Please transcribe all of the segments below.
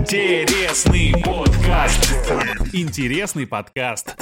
Интересный подкаст. Интересный подкаст.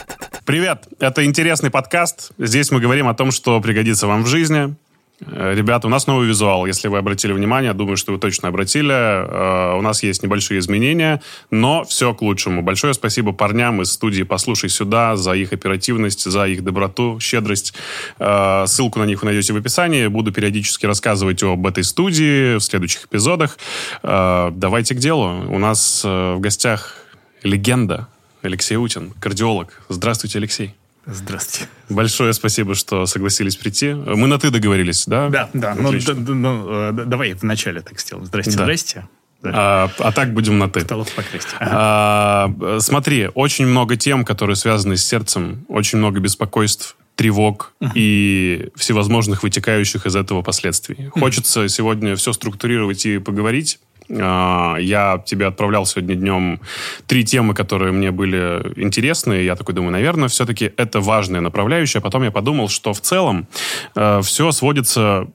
Привет, это интересный подкаст. Здесь мы говорим о том, что пригодится вам в жизни. Э, Ребята, у нас новый визуал, если вы обратили внимание, думаю, что вы точно обратили. Э, У нас есть небольшие изменения, но все к лучшему. Большое спасибо парням из студии «Послушай сюда» за их оперативность, за их доброту, щедрость. Э, Ссылку на них вы найдете в описании. Буду периодически рассказывать об этой студии в следующих эпизодах. Давайте к делу. У нас в гостях легенда Алексей Утин, кардиолог. Здравствуйте, Алексей. Здравствуйте. Большое спасибо, что согласились прийти. Мы на «ты» договорились, да? Да, да. Ну, Отлично. ну, д- давай вначале так сделаем. Здрасте, Да. здрасте. Да. А, а так будем на «ты». Потолок покрасьте. Ага. А, смотри, очень много тем, которые связаны с сердцем, очень много беспокойств, тревог и всевозможных вытекающих из этого последствий. Хочется сегодня все структурировать и поговорить. А, Я тебе отправлял сегодня днем три темы, которые мне были интересны. Я такой думаю, наверное, все-таки это важная направляющая. Потом я подумал, что в целом все сводится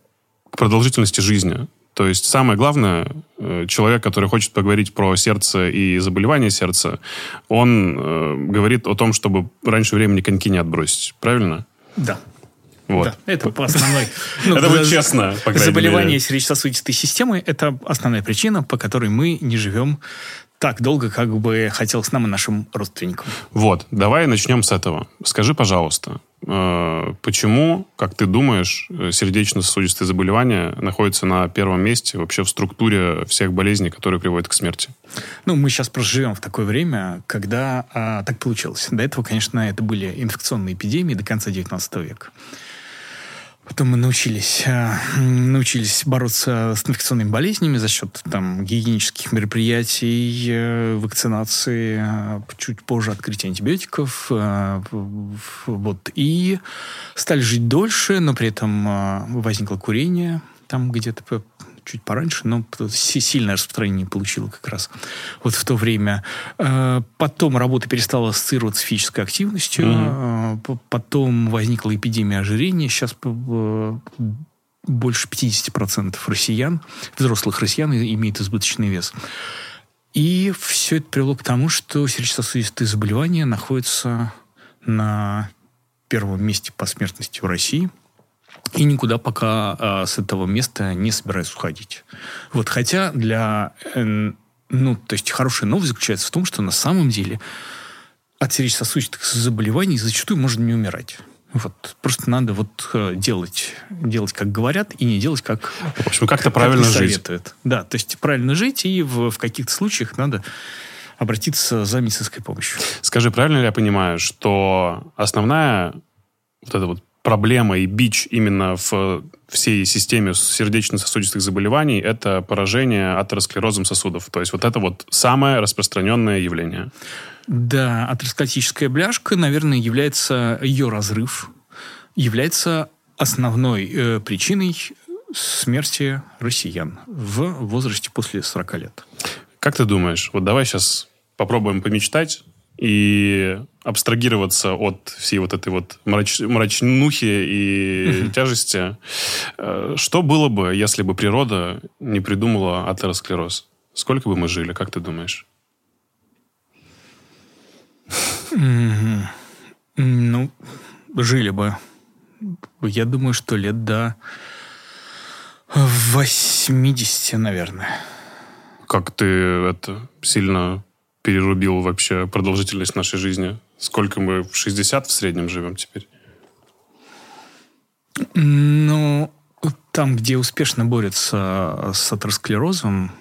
к продолжительности жизни. То есть самое главное, э, человек, который хочет поговорить про сердце и заболевания сердца, он э, говорит о том, чтобы раньше времени коньки не отбросить. Правильно? Да. Вот. Да, это по основной. ну, Это за- честно, по Заболевание сердечно-сосудистой системы – это основная причина, по которой мы не живем так долго, как бы хотелось нам и нашим родственникам. Вот, давай начнем с этого. Скажи, пожалуйста, э, почему, как ты думаешь, э, сердечно-сосудистые заболевания находятся на первом месте вообще в структуре всех болезней, которые приводят к смерти? Ну, мы сейчас просто живем в такое время, когда а, так получилось. До этого, конечно, это были инфекционные эпидемии до конца 19 века. Потом мы научились, м, научились бороться с инфекционными болезнями за счет там, гигиенических мероприятий, э, вакцинации, а, чуть позже открытия антибиотиков. Вот. И стали жить дольше, но при этом возникло курение там где-то чуть пораньше, но сильное распространение получило как раз вот в то время. Э, Потом работа перестала ассоциироваться с физической активностью. П- Потом возникла эпидемия ожирения. Сейчас больше 50% россиян, взрослых россиян, имеет избыточный вес. И все это привело к тому, что сердечно-сосудистые заболевания находятся на первом месте по смертности в России. И никуда пока а, с этого места не собираюсь уходить. Вот, хотя для... э, ну, то есть хорошая новость заключается в том, что на самом деле от сердечно-сосудистых заболеваний зачастую можно не умирать. Вот. Просто надо вот э, делать, делать, как говорят, и не делать, как В общем, как-то как правильно не жить. Да, то есть правильно жить, и в, в каких-то случаях надо обратиться за медицинской помощью. Скажи, правильно ли я понимаю, что основная вот эта вот проблема и бич именно в всей системе сердечно-сосудистых заболеваний – это поражение атеросклерозом сосудов. То есть вот это вот самое распространенное явление. Да, атеросклеротическая бляшка, наверное, является ее разрыв, является основной э, причиной смерти россиян в возрасте после 40 лет. Как ты думаешь, вот давай сейчас попробуем помечтать и абстрагироваться от всей вот этой вот мрач- мрачнухи и тяжести. Э, Что было бы, если бы природа не придумала атеросклероз? Сколько бы мы жили, как ты думаешь? Ну, жили бы. Я думаю, что лет до 80, наверное. Как ты это сильно перерубил вообще продолжительность нашей жизни? Сколько мы в 60 в среднем живем теперь? Ну, там, где успешно борются с атеросклерозом,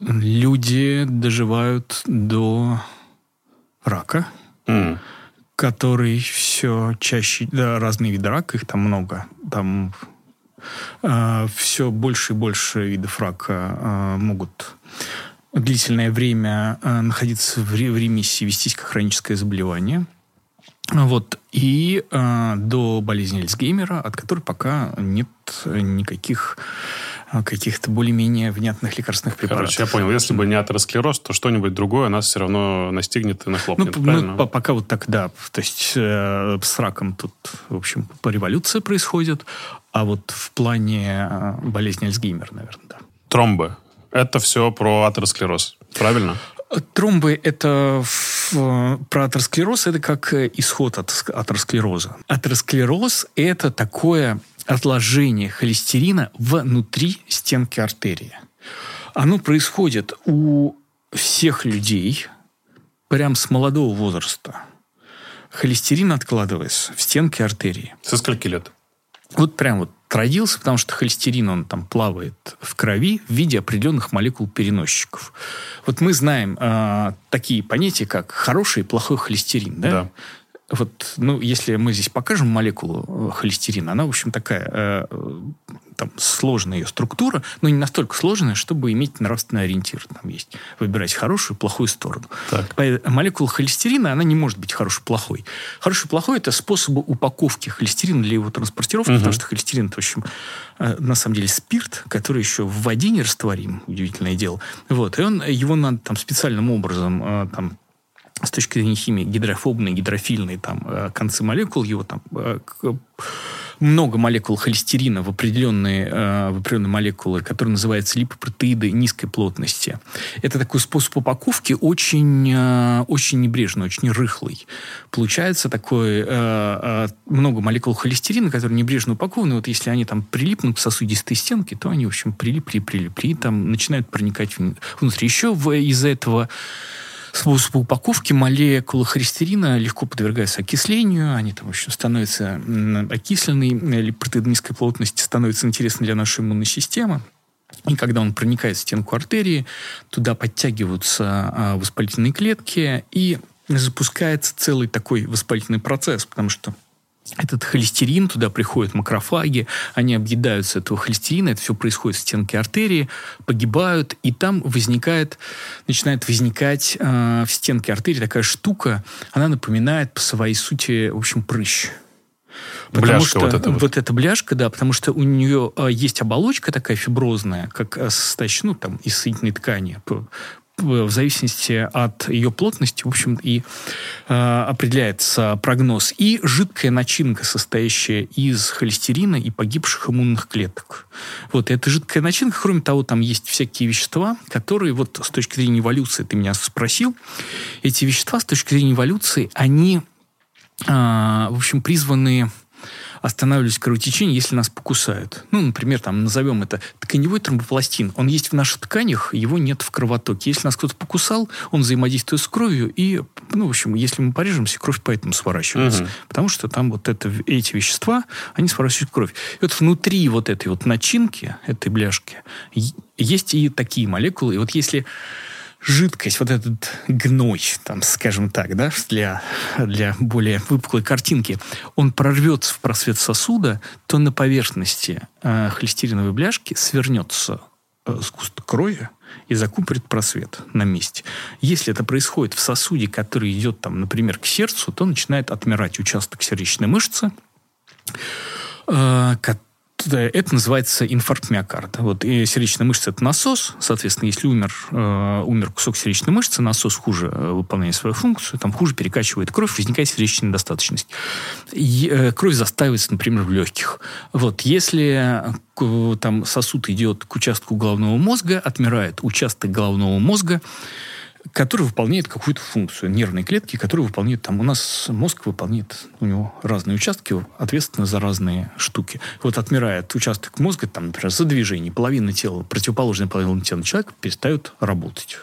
люди доживают до рака, М. который все чаще... Да, разные виды рака, их там много. Там все больше и больше видов рака э, могут длительное время э, находиться в, ре- в ремиссии, вестись как хроническое заболевание. Вот. И э, до болезни Альцгеймера, от которой пока нет никаких э, каких-то более-менее внятных лекарственных препаратов. Короче, я понял. Если бы не атеросклероз, то что-нибудь другое нас все равно настигнет и Ну, нахлопнет. п- правильно? ну, по- пока вот так, да. То есть э, с раком тут, в общем, по революция происходит, а вот в плане э, болезни Альцгеймера, наверное, да. Тромбы. Это все про атеросклероз. Правильно? Тромбы – это в, про атеросклероз – это как исход от атеросклероза. Атеросклероз – это такое отложение холестерина внутри стенки артерии. Оно происходит у всех людей прям с молодого возраста. Холестерин откладывается в стенки артерии. Со скольки лет? Вот прям вот родился, потому что холестерин, он там плавает в крови в виде определенных молекул-переносчиков. Вот мы знаем э, такие понятия, как хороший и плохой холестерин, да? Да. Вот, ну, если мы здесь покажем молекулу э, холестерина, она, в общем, такая э, там сложная ее структура, но не настолько сложная, чтобы иметь нравственный ориентир. Там есть выбирать хорошую и плохую сторону. Так. Молекула холестерина, она не может быть хорошей плохой. Хороший и плохой – это способы упаковки холестерина для его транспортировки, угу. потому что холестерин – это, в общем, э, на самом деле спирт, который еще в воде не растворим, удивительное дело. Вот, и он, его надо там специальным образом э, там, с точки зрения химии гидрофобные, гидрофильные там, э, концы молекул, его там много молекул холестерина в определенные, э, в определенные молекулы, которые называются липопротеиды низкой плотности. Это такой способ упаковки очень, э, очень небрежный, очень рыхлый. Получается такое э, много молекул холестерина, которые небрежно упакованы. Вот если они там прилипнут к сосудистой стенке, то они, в общем, прилипли, прилипли, там начинают проникать внутрь. Еще из-за этого способ упаковки молекулы холестерина легко подвергаются окислению, они там, общем, становятся окисленные, липопротеид низкой плотности становятся интересны для нашей иммунной системы. И когда он проникает в стенку артерии, туда подтягиваются а, воспалительные клетки, и запускается целый такой воспалительный процесс, потому что этот холестерин, туда приходят макрофаги, они объедаются этого холестерина, это все происходит в стенке артерии, погибают, и там возникает, начинает возникать э, в стенке артерии такая штука, она напоминает по своей сути, в общем, прыщ. Потому бляшка что вот эта вот. вот эта бляшка, да, потому что у нее э, есть оболочка такая фиброзная, как э, состоящая, ну, там, из соединительной ткани, в зависимости от ее плотности, в общем, и э, определяется прогноз. И жидкая начинка, состоящая из холестерина и погибших иммунных клеток. Вот, эта жидкая начинка, кроме того, там есть всякие вещества, которые, вот с точки зрения эволюции, ты меня спросил, эти вещества с точки зрения эволюции, они, э, в общем, призваны останавливать кровотечение, если нас покусают. Ну, например, там, назовем это тканевой тромбопластин. Он есть в наших тканях, его нет в кровотоке. Если нас кто-то покусал, он взаимодействует с кровью, и, ну, в общем, если мы порежемся, кровь поэтому сворачивается. Угу. Потому что там вот это, эти вещества, они сворачивают кровь. И вот внутри вот этой вот начинки, этой бляшки, есть и такие молекулы. И вот если жидкость, вот этот гной, там, скажем так, да, для, для более выпуклой картинки, он прорвется в просвет сосуда, то на поверхности э, холестериновой бляшки свернется э, сгусток крови и закупорит просвет на месте. Если это происходит в сосуде, который идет, там, например, к сердцу, то начинает отмирать участок сердечной мышцы, э, это называется инфаркт миокарда. Вот и сердечная мышца – это насос. Соответственно, если умер, э, умер кусок сердечной мышцы, насос хуже э, выполняет свою функцию, там хуже перекачивает кровь, возникает сердечная недостаточность. И, э, кровь застаивается, например, в легких. Вот, если э, там сосуд идет к участку головного мозга, отмирает участок головного мозга, который выполняет какую-то функцию. Нервные клетки, которые выполняют там... У нас мозг выполняет, у него разные участки, ответственны за разные штуки. Вот отмирает участок мозга, там, например, за движение, половина тела, противоположная половина тела человека перестает работать.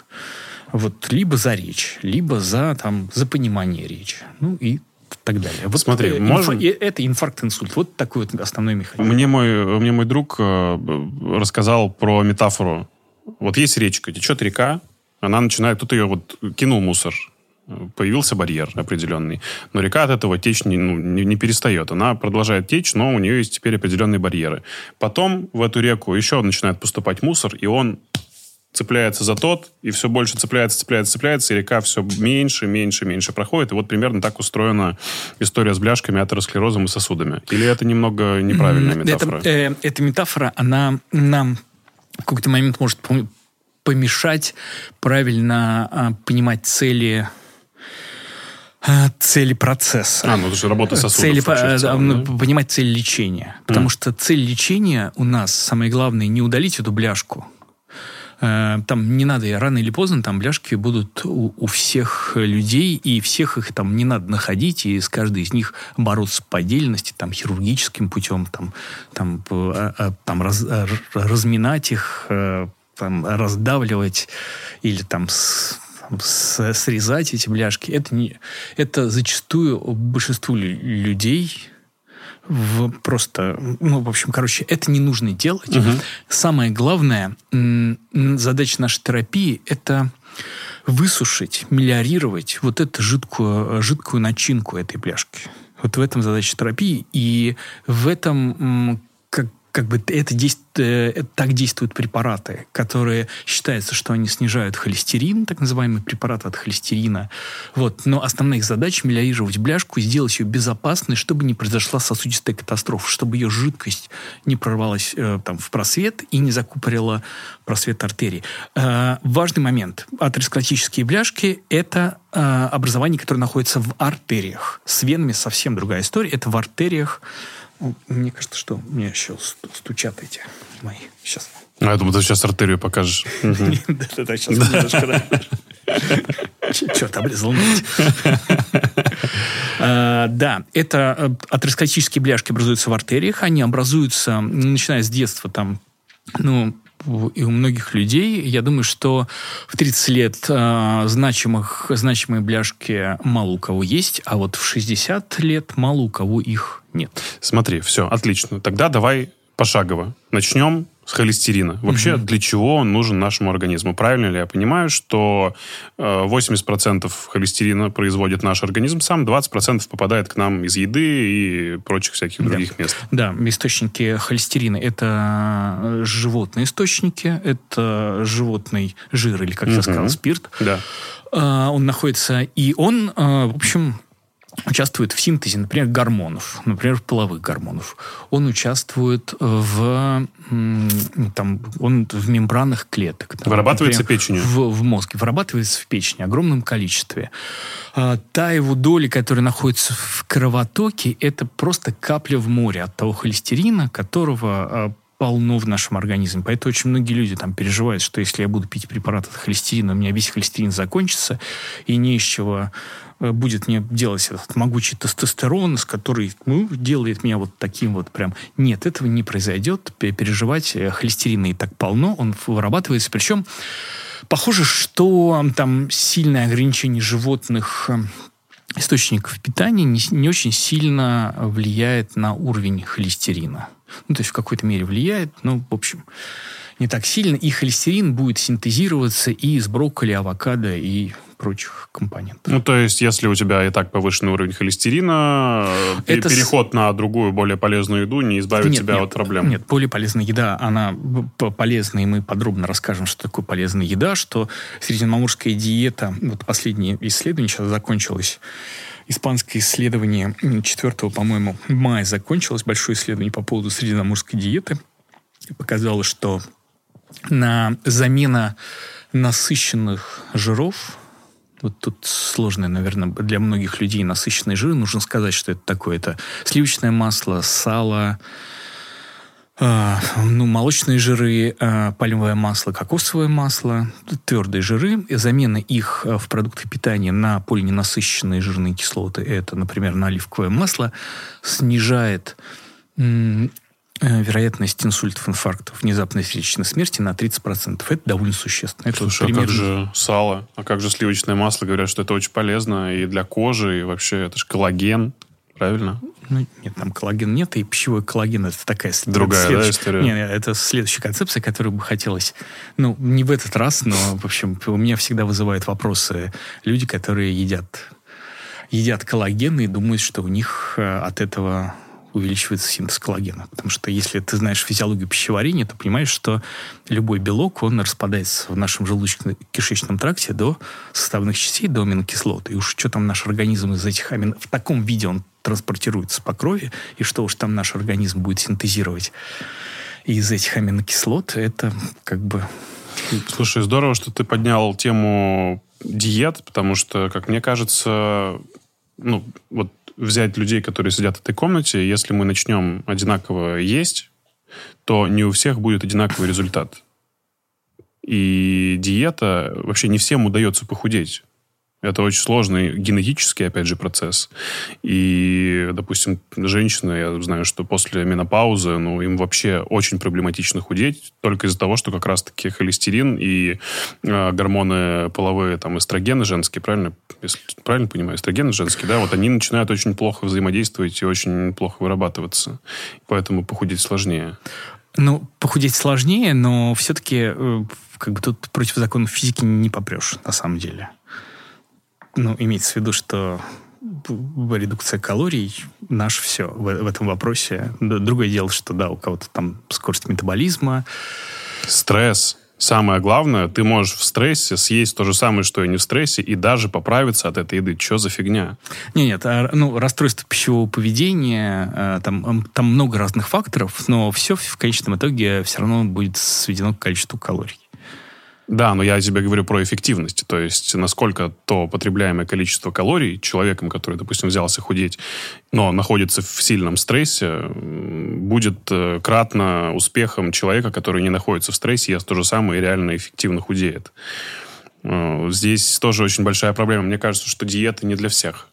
Вот либо за речь, либо за, там, за понимание речи. Ну и так далее. Вот Смотри, э, можно... инфа... это инфаркт-инсульт. Вот такой вот основной механизм. Мне мой, мне мой друг э, рассказал про метафору. Вот есть речка, течет река, она начинает, тут ее вот кинул мусор, появился барьер определенный. Но река от этого течь не, ну, не, не перестает. Она продолжает течь, но у нее есть теперь определенные барьеры. Потом в эту реку еще начинает поступать мусор, и он цепляется за тот, и все больше цепляется, цепляется, цепляется, и река все меньше, меньше, меньше проходит. И вот примерно так устроена история с бляшками, атеросклерозом и сосудами. Или это немного неправильная метафора? Это, э, эта метафора, она нам в какой-то момент может помешать правильно а, понимать цели а, цели процесса. А, ну это же работа сосудов. Цели, вообще, целом, да? Понимать цель лечения. Потому mm. что цель лечения у нас, самое главное, не удалить эту бляшку, Э, там не надо, рано или поздно там бляшки будут у, у всех людей, и всех их там не надо находить, и с каждой из них бороться по отдельности, там, хирургическим путем, там, там, э, там раз, разминать их, там, раздавливать или там с, с, срезать эти бляшки. Это, не, это зачастую большинству людей в просто, ну, в общем, короче, это не нужно делать. Угу. Самое главное, задача нашей терапии – это высушить, мелиорировать вот эту жидкую, жидкую начинку этой пляжки. Вот в этом задача терапии. И в этом как бы это действует, э, так действуют препараты, которые считается, что они снижают холестерин, так называемые препараты от холестерина. Вот. Но основная их задача – мелиорировать бляшку сделать ее безопасной, чтобы не произошла сосудистая катастрофа, чтобы ее жидкость не прорвалась э, там, в просвет и не закупорила просвет артерии. Э, важный момент. Атеросклеротические бляшки – это э, образование, которое находится в артериях. С венами совсем другая история. Это в артериях мне кажется, что у меня еще стучат эти мои. Сейчас. А я думаю, ты сейчас артерию покажешь. Да-да-да, сейчас немножко, Черт, обрезал а, Да, это э, атеросклеротические бляшки образуются в артериях. Они образуются, начиная с детства, там, ну, и у многих людей. Я думаю, что в 30 лет э, значимых, значимые бляшки мало у кого есть, а вот в 60 лет мало у кого их нет. Смотри, все, отлично. Тогда давай пошагово. Начнем с холестерина. Вообще, угу. для чего он нужен нашему организму? Правильно ли я понимаю, что 80% э, холестерина производит наш организм сам, 20% попадает к нам из еды и прочих всяких да. других мест? Да, источники холестерина – это э, животные источники, это животный жир или, как угу. я сказал, спирт. Да. Э, он находится, и он, в общем, участвует в синтезе, например, гормонов, например, половых гормонов. Он участвует в, там, он в мембранах клеток. Там, Вырабатывается например, печенью? В, в мозге. Вырабатывается в печени огромном количестве. А, та его доля, которая находится в кровотоке, это просто капля в море от того холестерина, которого а, полно в нашем организме. Поэтому очень многие люди там переживают, что если я буду пить препарат от холестерина, у меня весь холестерин закончится, и не из чего будет мне делать этот могучий тестостерон, с который ну, делает меня вот таким вот прям. Нет, этого не произойдет. Переживать э, холестерина и так полно, он вырабатывается. Причем похоже, что там сильное ограничение животных э, источников питания не, не очень сильно влияет на уровень холестерина. Ну, то есть в какой-то мере влияет, но, в общем, не так сильно. И холестерин будет синтезироваться и из брокколи, авокадо и прочих компонентов. Ну, то есть, если у тебя и так повышенный уровень холестерина, э, Это переход с... на другую, более полезную еду не избавит нет, тебя нет, от проблем? Нет, более полезная еда, она полезная, и мы подробно расскажем, что такое полезная еда, что средиземноморская диета, вот последнее исследование сейчас закончилось, испанское исследование 4, по-моему, мая закончилось, большое исследование по поводу средиземноморской диеты, показало, что на замена насыщенных жиров вот тут сложное, наверное, для многих людей насыщенные жиры. Нужно сказать, что это такое. Это сливочное масло, сало, э, ну, молочные жиры, э, пальмовое масло, кокосовое масло, твердые жиры. И замена их э, в продукты питания на полиненасыщенные жирные кислоты, это, например, на оливковое масло, снижает вероятность инсультов, инфарктов, внезапной сердечной смерти на 30%. Это довольно существенно. Это Слушай, примерно... а как же сало? А как же сливочное масло? Говорят, что это очень полезно и для кожи, и вообще это же коллаген. Правильно? Ну, нет, там коллаген нет, и пищевой коллаген это такая Другая, следующая... да, история? Нет, это следующая концепция, которую бы хотелось, ну, не в этот раз, но, в общем, у меня всегда вызывают вопросы люди, которые едят едят коллаген и думают, что у них э, от этого увеличивается синтез коллагена. Потому что если ты знаешь физиологию пищеварения, то понимаешь, что любой белок, он распадается в нашем желудочно-кишечном тракте до составных частей, до аминокислот. И уж что там наш организм из этих амин... В таком виде он транспортируется по крови, и что уж там наш организм будет синтезировать из этих аминокислот, это как бы... Слушай, здорово, что ты поднял тему диет, потому что, как мне кажется, ну, вот взять людей, которые сидят в этой комнате, если мы начнем одинаково есть, то не у всех будет одинаковый результат. И диета... Вообще не всем удается похудеть. Это очень сложный генетический, опять же, процесс. И, допустим, женщины, я знаю, что после менопаузы, ну, им вообще очень проблематично худеть, только из-за того, что как раз-таки холестерин и э, гормоны половые, там, эстрогены женские, правильно? Если правильно понимаю, эстрогены женские, да, вот они начинают очень плохо взаимодействовать и очень плохо вырабатываться. Поэтому похудеть сложнее. Ну, похудеть сложнее, но все-таки э, как бы тут против законов физики не попрешь, на самом деле ну, имеется в виду, что редукция калорий наш все в, в этом вопросе. Другое дело, что да, у кого-то там скорость метаболизма. Стресс. Самое главное, ты можешь в стрессе съесть то же самое, что и не в стрессе, и даже поправиться от этой еды. Что за фигня? Нет, нет, а, ну, расстройство пищевого поведения, а, там, там много разных факторов, но все в конечном итоге все равно будет сведено к количеству калорий. Да, но я тебе говорю про эффективность. То есть, насколько то потребляемое количество калорий человеком, который, допустим, взялся худеть, но находится в сильном стрессе, будет э, кратно успехом человека, который не находится в стрессе, ест то же самое и реально эффективно худеет. Э, здесь тоже очень большая проблема. Мне кажется, что диета не для всех.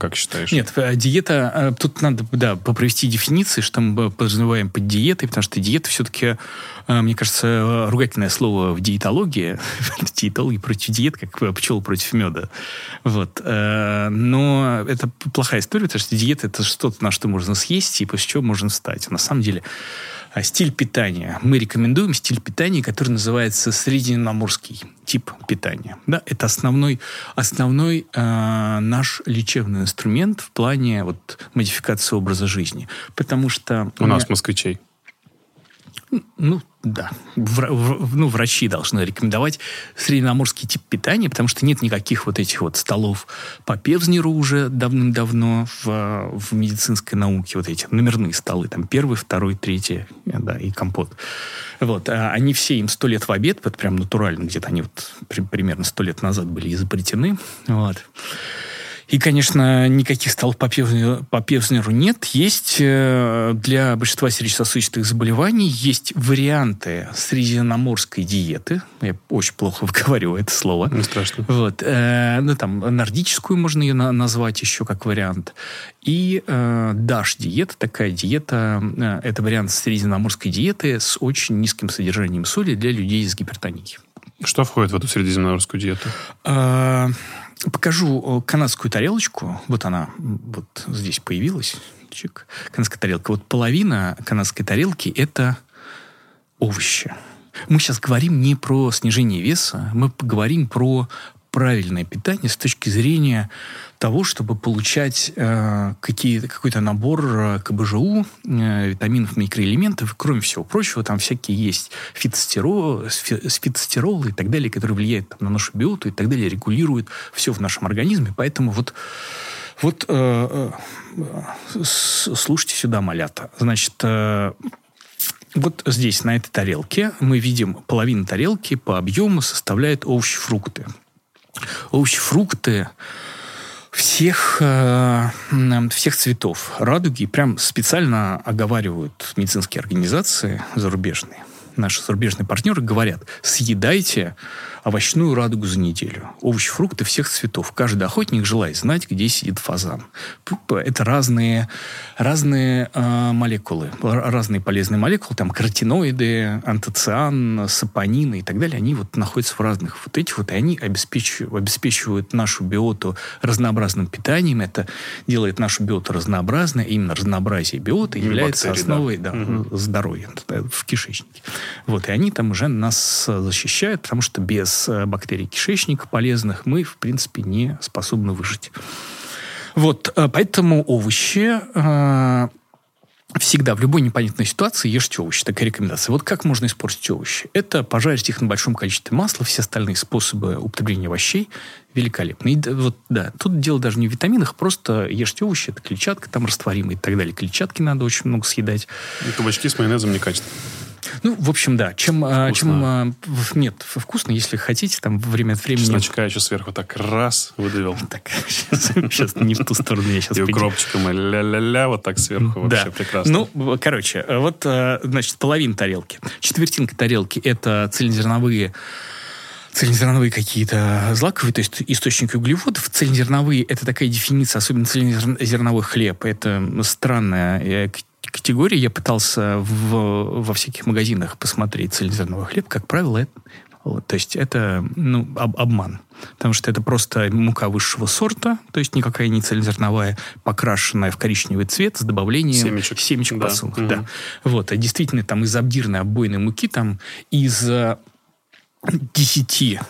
Как считаешь? Нет, э, диета, э, тут надо, да, провести дефиниции, что мы подразумеваем под диетой, потому что диета все-таки, э, мне кажется, ругательное слово в диетологии. Диетологи против диет, как пчел против меда. Вот. Но это плохая история, потому что диета это что-то, на что можно съесть, и после чего можно встать. На самом деле, а стиль питания. Мы рекомендуем стиль питания, который называется средиземноморский тип питания. Да, это основной, основной э, наш лечебный инструмент в плане вот, модификации образа жизни. Потому что... У нас москвичей. Ну, да. В, в, ну, врачи должны рекомендовать средиземноморский тип питания, потому что нет никаких вот этих вот столов по Певзнеру уже давным-давно в, в медицинской науке. Вот эти номерные столы. Там первый, второй, третий, да, и компот. Вот. А они все им сто лет в обед, вот прям натурально, где-то они вот при, примерно сто лет назад были изобретены. Вот. И, конечно, никаких столов по Певзнеру, по Певзнеру нет. Есть э, для большинства сердечно-сосудистых заболеваний есть варианты средиземноморской диеты. Я очень плохо выговариваю это слово. Не страшно. Вот. Э, ну, там, нордическую можно ее на- назвать еще как вариант. И э, DASH-диета, такая диета, э, это вариант средиземноморской диеты с очень низким содержанием соли для людей с гипертонией. Что входит в эту средиземноморскую диету? Покажу э, канадскую тарелочку. Вот она вот здесь появилась. Чик. Канадская тарелка. Вот половина канадской тарелки – это овощи. Мы сейчас говорим не про снижение веса, мы поговорим про правильное питание с точки зрения того, чтобы получать э, какие, какой-то набор э, КБЖУ, э, витаминов, микроэлементов. Кроме всего прочего, там всякие есть фитостерол, фитостеролы и так далее, которые влияют там, на нашу биоту и так далее, регулируют все в нашем организме. Поэтому вот вот э, э, слушайте сюда, малята. Значит, э, вот здесь, на этой тарелке, мы видим половину тарелки по объему составляет овощи, фрукты. Всех, э, всех цветов радуги прям специально оговаривают медицинские организации зарубежные. Наши зарубежные партнеры говорят, съедайте овощную радугу за неделю. Овощи, фрукты всех цветов. Каждый охотник желает знать, где сидит фазан. Это разные, разные э, молекулы, разные полезные молекулы, там каротиноиды, антоциан, сапонины и так далее, они вот находятся в разных вот этих вот, и они обеспечивают, обеспечивают нашу биоту разнообразным питанием. Это делает нашу биоту разнообразной. Именно разнообразие биоты является бактерии, основой да. Да, угу. здоровья в кишечнике. Вот, и они там уже нас защищают, потому что без э, бактерий кишечника полезных мы, в принципе, не способны выжить. Вот, э, поэтому овощи э, всегда в любой непонятной ситуации ешьте овощи. Такая рекомендация. Вот как можно испортить овощи? Это пожарить их на большом количестве масла. Все остальные способы употребления овощей великолепны. И, вот, да, тут дело даже не в витаминах, просто ешьте овощи, это клетчатка там растворимая и так далее. Клетчатки надо очень много съедать. И кабачки с майонезом некачественно. Ну, в общем, да. Чем, а, чем а, нет, вкусно, если хотите, там время от времени. Чесночка еще сверху так раз выдавил. Так, сейчас, не в ту сторону я сейчас И укропчиком ля-ля-ля вот так сверху. Вообще Да. прекрасно. Ну, короче, вот, э, значит, половина тарелки. Четвертинка тарелки – это цельнозерновые цельнозерновые какие-то злаковые, то есть источники углеводов. Цельнозерновые – это такая дефиниция, особенно цельнозерновой хлеб. Это странная категории я пытался в, во всяких магазинах посмотреть целлюлозного хлеб, Как правило, это, вот, то есть это ну, об, обман. Потому что это просто мука высшего сорта, то есть никакая не цельнозерновая, покрашенная в коричневый цвет с добавлением семечек, семечек да. посылок. Угу. Да. Вот, а действительно там из обдирной обойной муки там из э, 10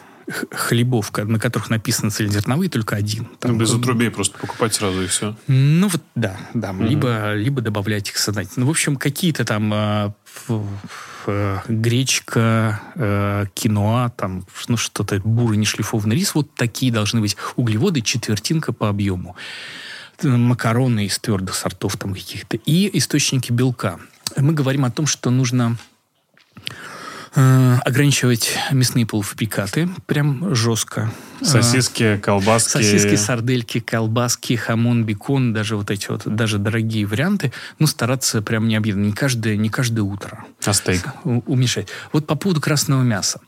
хлебов, на которых написаны цельнозерновые, только один. Ну, там, ну, без отрубей просто покупать сразу и все. Ну, вот да, да. Угу. Либо, либо добавлять их сознательно. Ну, в общем, какие-то там э, э, гречка, э, киноа, там, ну, что-то, бурый нешлифованный рис. Вот такие должны быть углеводы, четвертинка по объему. Макароны из твердых сортов там каких-то. И источники белка. Мы говорим о том, что нужно э, ограничивать мясные полуфабрикаты прям жестко. Э, Сосиски, колбаски. Сосиски, сардельки, колбаски, хамон, бекон, даже вот эти вот, даже дорогие варианты, ну, стараться прям не объедать, не каждое, не каждое утро А стейк? уменьшать. Вот по поводу красного мяса.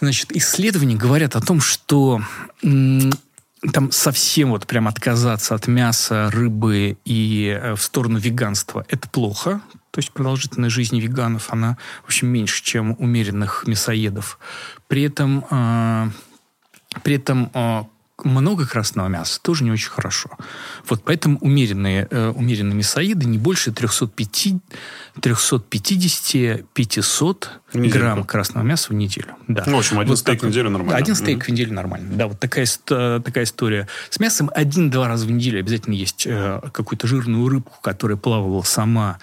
Значит, исследования говорят о том, что там совсем вот прям отказаться от мяса, рыбы и э, в сторону веганства – это плохо. То есть продолжительность жизни веганов, она, в общем, меньше, чем умеренных мясоедов. При этом, э, при этом э, много красного мяса тоже не очень хорошо. Вот поэтому умеренные, э, умеренные мясоеды не больше 305, 350, 500 В недельку. грамм красного мяса в неделю. Да. Ну, в общем, один Вот стейк в так. неделю нормально. Один стейк в неделю нормально. Да, вот такая, такая история. С мясом один-два раза в неделю обязательно есть э, какую-то жирную рыбку, которая плавала сама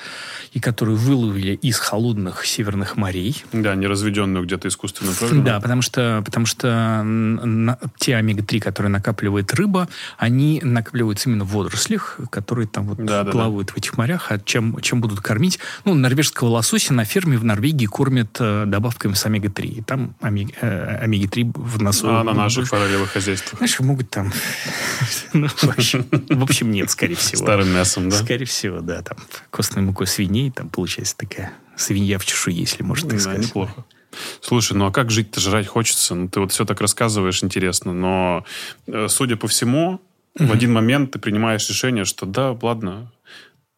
и которую выловили из холодных северных морей. Да, не разведенную где-то искусственно, правильно? Да, потому что, потому что на- те омега-3, которые накапливает рыба, они накапливаются именно в водорослях, которые там вот Да-да-да. плавают в этих морях. А чем, чем будут кормить? Ну, норвежского лосося на ферме в Норвегии кормят э, добавками с омега-3. И там омега- э, омега-3 в носу. А на наших форелевых хозяйствах. Знаешь, могут там... Ну, в общем, нет, скорее всего. Старым мясом, да? Скорее всего, да. Там костной мукой свиней, там получается такая свинья в чешуе, если можно так сказать. неплохо. Слушай, ну а как жить-то, жрать хочется? Ну, ты вот все так рассказываешь интересно, но, э, судя по всему, в один момент ты принимаешь решение, что да, ладно,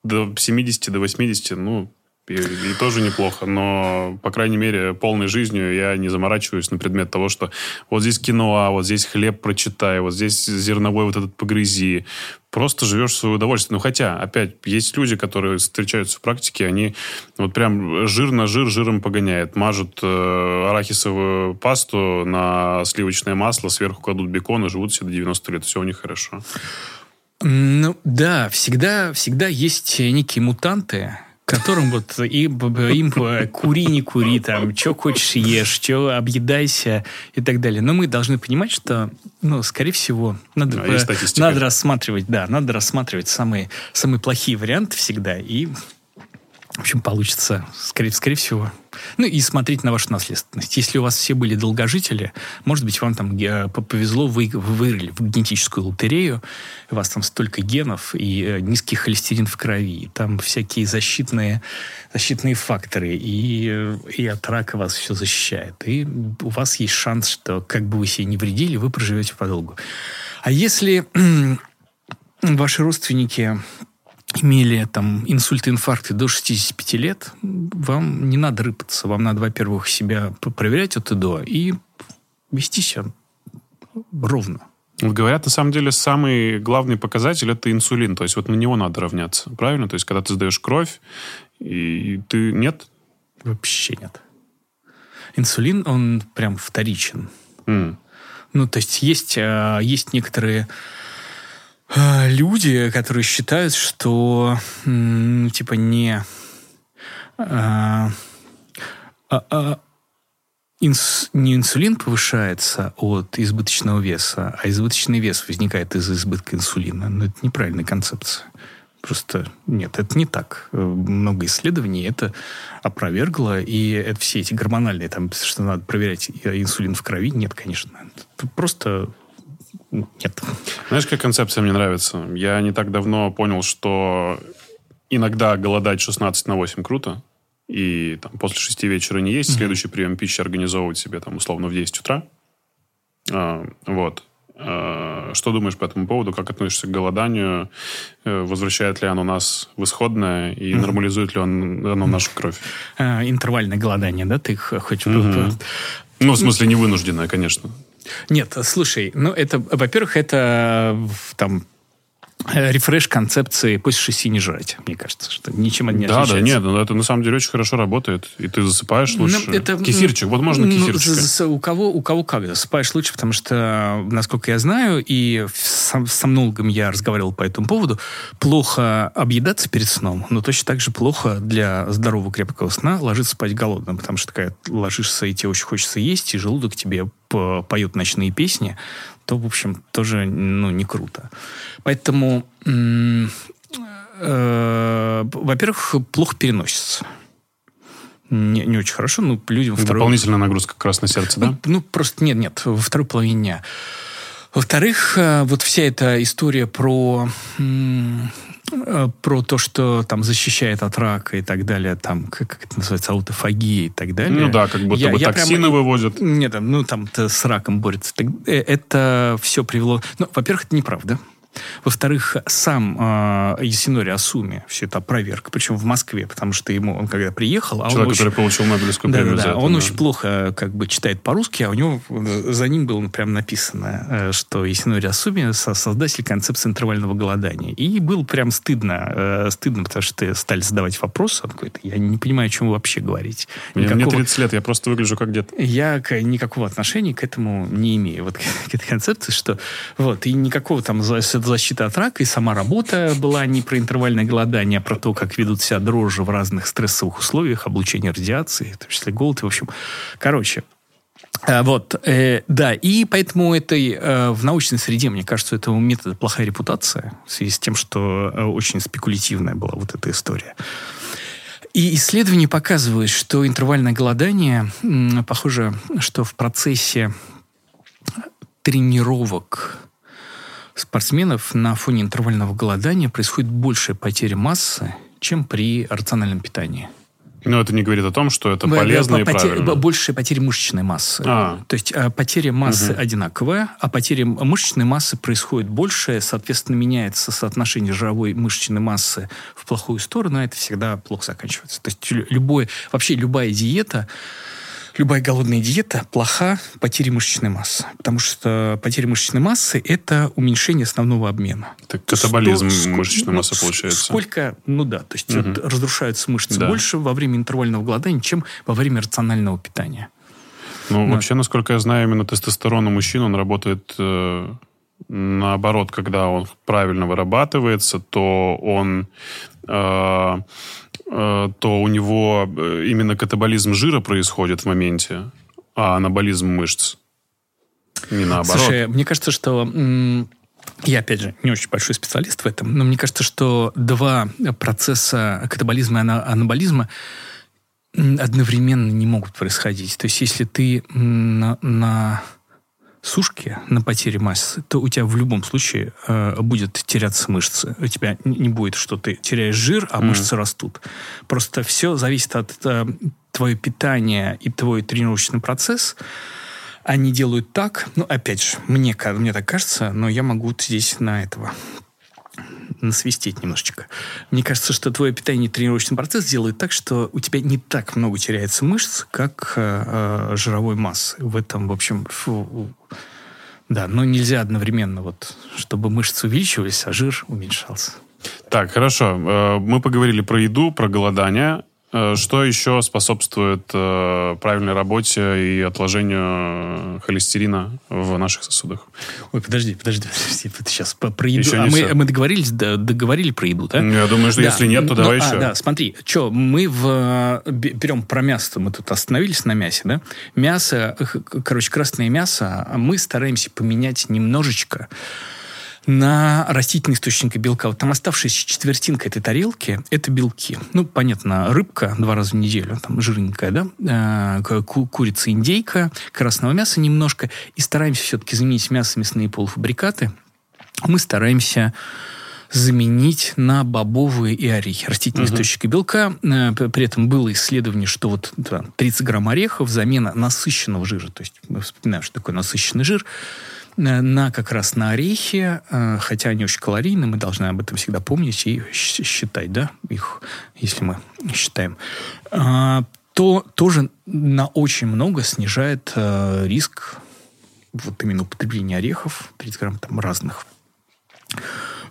до 70, до 80, ну, и, и тоже неплохо, но, по крайней мере, полной жизнью я не заморачиваюсь на предмет того, что вот здесь киноа, вот здесь хлеб прочитай, вот здесь зерновой вот этот погрызи. Просто живешь в свое удовольствие. Ну, хотя, опять, есть люди, которые встречаются в практике, они вот прям жир на жир жиром погоняют. Мажут э, арахисовую пасту на сливочное масло, сверху кладут бекон и живут себе до 90 лет. Все у них хорошо. Ну, да, всегда, всегда есть некие мутанты, которым вот и, б- б- им э, кури, не кури, там, что хочешь ешь, что объедайся и так далее. Но мы должны понимать, что, ну, скорее всего, надо, статистика. надо рассматривать, да, надо рассматривать самые, самые плохие варианты всегда и в общем, получится, скорее, скорее всего. Ну, и смотреть на вашу наследственность. Если у вас все были долгожители, может быть, вам там э, по- повезло, вы, вы выиграли в генетическую лотерею, у вас там столько генов и э, низкий холестерин в крови, там всякие защитные, защитные факторы, и, э, и от рака вас все защищает. И у вас есть шанс, что как бы вы себе не вредили, вы проживете подолгу. А если ваши родственники имели там инсульты, инфаркты до 65 лет, вам не надо рыпаться. Вам надо, во-первых, себя проверять от и до и вести себя ровно. Говорят, на самом деле, самый главный показатель – это инсулин. То есть вот на него надо равняться. Правильно? То есть когда ты сдаешь кровь, и ты... Нет? Вообще нет. Инсулин, он прям вторичен. М. Ну, то есть есть, э, есть некоторые люди, которые считают, что типа не э, а- а, инс- не инсулин повышается от избыточного веса, а избыточный вес возникает из избытка инсулина. Но это неправильная концепция. Просто нет, это не так. Много исследований это опровергло, и это все эти гормональные, там, что надо проверять инсулин в крови, нет, конечно. Это просто нет. Знаешь, какая концепция мне нравится? Я не так давно понял, что иногда голодать 16 на 8 круто, и там, после 6 вечера не есть, mm-hmm. следующий прием пищи организовывать себе там условно в 10 утра. А, вот. А, что думаешь по этому поводу? Как относишься к голоданию? Э, возвращает ли оно нас в исходное? И mm-hmm. нормализует ли он, оно нашу кровь? А, интервальное голодание, да? Ты хочешь... Mm-hmm. Ну, в смысле, невынужденное, конечно. Нет, слушай, ну, это, во-первых, это там Э, рефреш концепции после шести не жрать, мне кажется, что ничем не да, отличается. Да, нет, ну, это на самом деле очень хорошо работает, и ты засыпаешь ну, лучше. Ну, это, кефирчик, вот можно ну, кефирчик. У кого, у кого как, засыпаешь лучше, потому что, насколько я знаю, и с сомнологом я разговаривал по этому поводу, плохо объедаться перед сном, но точно так же плохо для здорового крепкого сна ложиться спать голодным, потому что когда ложишься, и тебе очень хочется есть, и желудок тебе поют ночные песни, то, в общем, тоже ну, не круто. Поэтому, э, во-первых, плохо переносится. Не, не очень хорошо, но людям... Второй... Дополнительная нагрузка как раз на сердце, да? Ну, ну, просто нет, нет, во второй половине дня. Во-вторых, э, вот вся эта история про про то, что там защищает от рака и так далее, там, как, как это называется, аутофагия и так далее. Ну да, как будто я, бы я токсины прямо, выводят. Нет, ну там с раком борется. Э, это все привело... Ну, во-первых, это неправда. Во-вторых, сам э, Ясинори Асуми все это проверка, причем в Москве, потому что ему, он когда приехал... А Человек, он очень, который получил Нобелевскую премию да, да, да, Он да. очень плохо как бы читает по-русски, а у него э, за ним было прям написано, э, что Ясинори Асуми создатель концепции интервального голодания. И было прям стыдно, э, стыдно, потому что стали задавать вопросы. Он говорит, я не понимаю, о чем вы вообще говорите. Никакого... Мне 30 лет, я просто выгляжу как дед. Я никакого отношения к этому не имею. Вот к этой концепции, что вот, и никакого там защита от рака, и сама работа была не про интервальное голодание, а про то, как ведут себя дрожжи в разных стрессовых условиях, облучение радиации, в том числе голод. в общем, короче, э, вот, э, да, и поэтому этой, э, в научной среде, мне кажется, у этого метода плохая репутация в связи с тем, что э, очень спекулятивная была вот эта история. И исследования показывают, что интервальное голодание, похоже, что в процессе тренировок спортсменов на фоне интервального голодания происходит большая потеря массы, чем при рациональном питании. Но это не говорит о том, что это полезно и потеря, правильно. Большая потеря мышечной массы. А. То есть а, потеря массы угу. одинаковая, а потеря мышечной массы происходит больше, соответственно, меняется соотношение жировой мышечной массы в плохую сторону, а это всегда плохо заканчивается. То есть любое, вообще любая диета любая голодная диета плоха потери мышечной массы. Потому что потеря мышечной массы – это уменьшение основного обмена. Это катаболизм что, мышечной массы ну, получается. Сколько, ну да, то есть угу. вот разрушаются мышцы да. больше во время интервального голодания, чем во время рационального питания. Ну, да. вообще, насколько я знаю, именно тестостерон у мужчин, он работает э, наоборот, когда он правильно вырабатывается, то он Э, то у него э, именно катаболизм жира происходит в моменте, а анаболизм мышц. Не наоборот. Слушай, мне кажется, что я, опять же, не очень большой специалист в этом, но мне кажется, что два процесса катаболизма и анаболизма одновременно не могут происходить. То есть, если ты на, на сушки на потере массы, то у тебя в любом случае э, будет теряться мышцы. У тебя не будет, что ты теряешь жир, а mm. мышцы растут. Просто все зависит от э, твоего питания и твой тренировочный процесс. Они делают так, ну, опять же, мне, мне так кажется, но я могу здесь на этого насвистеть немножечко. Мне кажется, что твое питание и тренировочный процесс делает так, что у тебя не так много теряется мышц, как э, э, жировой массы. В этом, в общем, фу, да, но нельзя одновременно, вот, чтобы мышцы увеличивались, а жир уменьшался. Так, хорошо. Э, мы поговорили про еду, про голодание. Э, что еще способствует э, правильной работе и отложению холестерина в наших сосудах? Ой, подожди, подожди, подожди, сейчас про еду. Еще а мы, мы договорились, да, договорили про еду, да? Я думаю, что да. если нет, то ну, давай а, еще. Да, смотри, что, мы в, берем про мясо, мы тут остановились на мясе, да? Мясо, короче, красное мясо, а мы стараемся поменять немножечко на растительные источники белка. Вот там оставшаяся четвертинка этой тарелки – это белки. Ну, понятно, рыбка два раза в неделю, там жирненькая, да, э, ку- курица, индейка, красного мяса немножко. И стараемся все-таки заменить мясо, мясные полуфабрикаты. Мы стараемся заменить на бобовые и орехи, растительные uh-huh. источники белка. Э, при этом было исследование, что вот 30 грамм орехов замена насыщенного жира, то есть мы вспоминаем, что такое насыщенный жир, на как раз на орехи, э, хотя они очень калорийны, мы должны об этом всегда помнить и считать, да, их, если мы считаем, а, то тоже на очень много снижает риск вот именно употребления орехов, 30 грамм там разных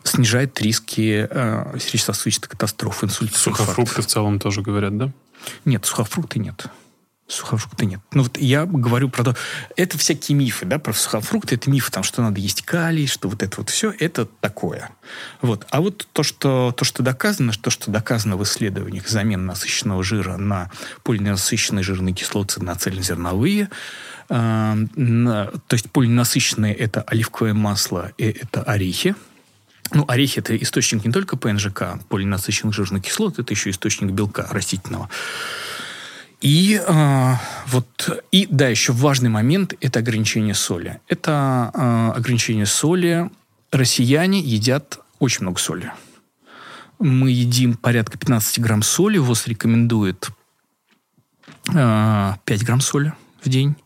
снижает риски э, сердечно-сосудистой катастрофы, инсульта. Сухофрукты инфаркт. в целом тоже говорят, да? Нет, сухофрукты нет. Сухофрукты нет. Ну вот я говорю про то, это всякие мифы, да, про сухофрукты, это мифы, там, что надо есть калий, что вот это вот все, это такое. Вот. А вот то, что, то, что доказано, то, что доказано в исследованиях, замена насыщенного жира на полиненасыщенные жирные кислоты на цельнозерновые, э, то есть полиненасыщенные это оливковое масло и это орехи, ну, орехи – это источник не только ПНЖК, полиненасыщенных жирных кислот, это еще источник белка растительного. И э, вот и да, еще важный момент – это ограничение соли. Это э, ограничение соли. Россияне едят очень много соли. Мы едим порядка 15 грамм соли. ВОЗ рекомендует э, 5 грамм соли в день.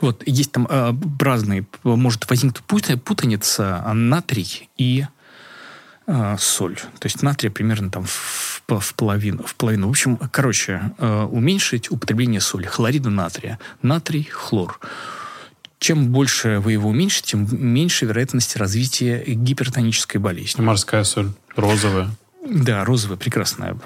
Вот есть там э, разные, может возникнуть путаница натрий и э, соль. То есть натрия примерно там в, в, половину, в половину. В общем, короче, э, уменьшить употребление соли, хлорида натрия. Натрий, хлор. Чем больше вы его уменьшите, тем меньше вероятность развития гипертонической болезни. Морская соль, розовая. Да, розовая, прекрасная.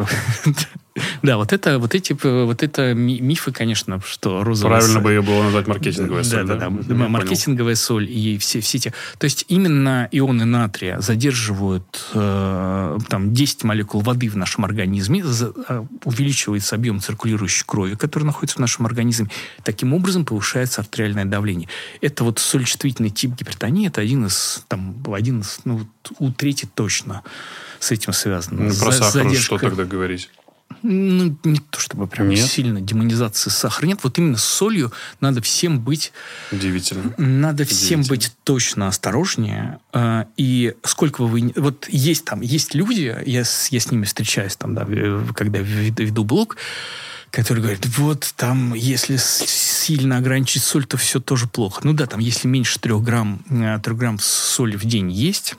Да, вот это, вот эти, вот это мифы, конечно, что розовая Правильно соль. бы ее было назвать маркетинговая соль, да? Да, да, маркетинговая понял. соль и все, все эти... То есть именно ионы натрия задерживают э, там 10 молекул воды в нашем организме, за, э, увеличивается объем циркулирующей крови, который находится в нашем организме. Таким образом повышается артериальное давление. Это вот солечувствительный тип гипертонии, это один из, там, один из, ну, у трети точно с этим связано. Ну, про сахар задержка. что тогда говорить? Ну, не то чтобы прям нет. сильно демонизации сахара нет. Вот именно с солью надо всем быть... Удивительно. Надо всем быть точно осторожнее. Э, и сколько вы... Вот есть там, есть люди, я, я с ними встречаюсь там, да, когда веду блог, которые говорят, вот там, если сильно ограничить соль, то все тоже плохо. Ну да, там, если меньше 3 грамм, 3 э, грамм соли в день есть,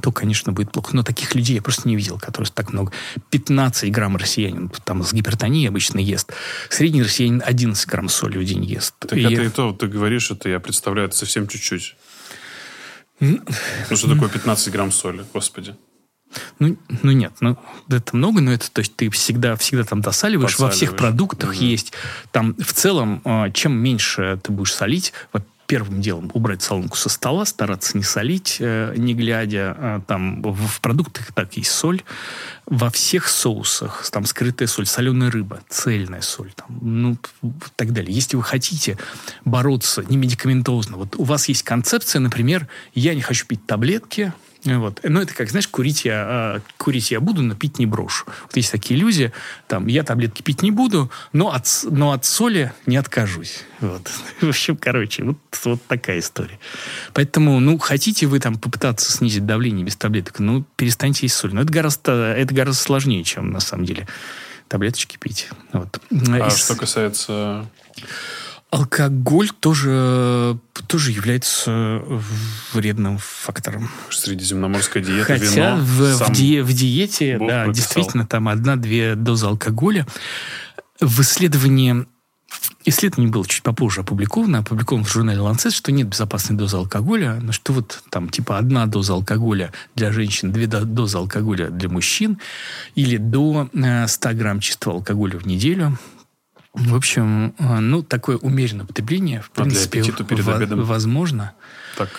то, конечно, будет плохо. Но таких людей я просто не видел, которые так много. 15 грамм россиянин там с гипертонией обычно ест. Средний россиянин 11 грамм соли в день ест. Так и это и то, ты говоришь, это я представляю, это совсем чуть-чуть. Ну, что такое 15 грамм соли, господи? Ну, ну нет, ну это много, но это то есть ты всегда всегда там досаливаешь, во всех продуктах угу. есть. Там в целом а, чем меньше ты будешь солить, вот первым делом убрать солонку со стола, стараться не солить, э, не глядя. Э, там в продуктах так есть соль. Во всех соусах там скрытая соль, соленая рыба, цельная соль, там, ну, так далее. Если вы хотите бороться не медикаментозно, вот у вас есть концепция, например, я не хочу пить таблетки, вот. Ну, это как, знаешь, курить я, а, курить я буду, но пить не брошу. Вот есть такие иллюзии, там, я таблетки пить не буду, но от, но от соли не откажусь. Вот. В общем, короче, вот, вот такая история. Поэтому, ну, хотите вы там попытаться снизить давление без таблеток, ну, перестаньте есть соль. Но это гораздо, это гораздо сложнее, чем, на самом деле, таблеточки пить. Вот. А Из... что касается Алкоголь тоже, тоже является вредным фактором. Средиземноморская диета, Хотя вино, в, в, ди, в диете, Бог да, действительно, там одна-две дозы алкоголя. В исследовании Исследование было чуть попозже опубликовано, опубликовано в журнале Lancet, что нет безопасной дозы алкоголя, но что вот там типа одна доза алкоголя для женщин, две дозы алкоголя для мужчин или до 100 э, грамм чистого алкоголя в неделю в общем, э, ну, такое умеренное потребление, в а принципе, перед обедом. возможно. Так.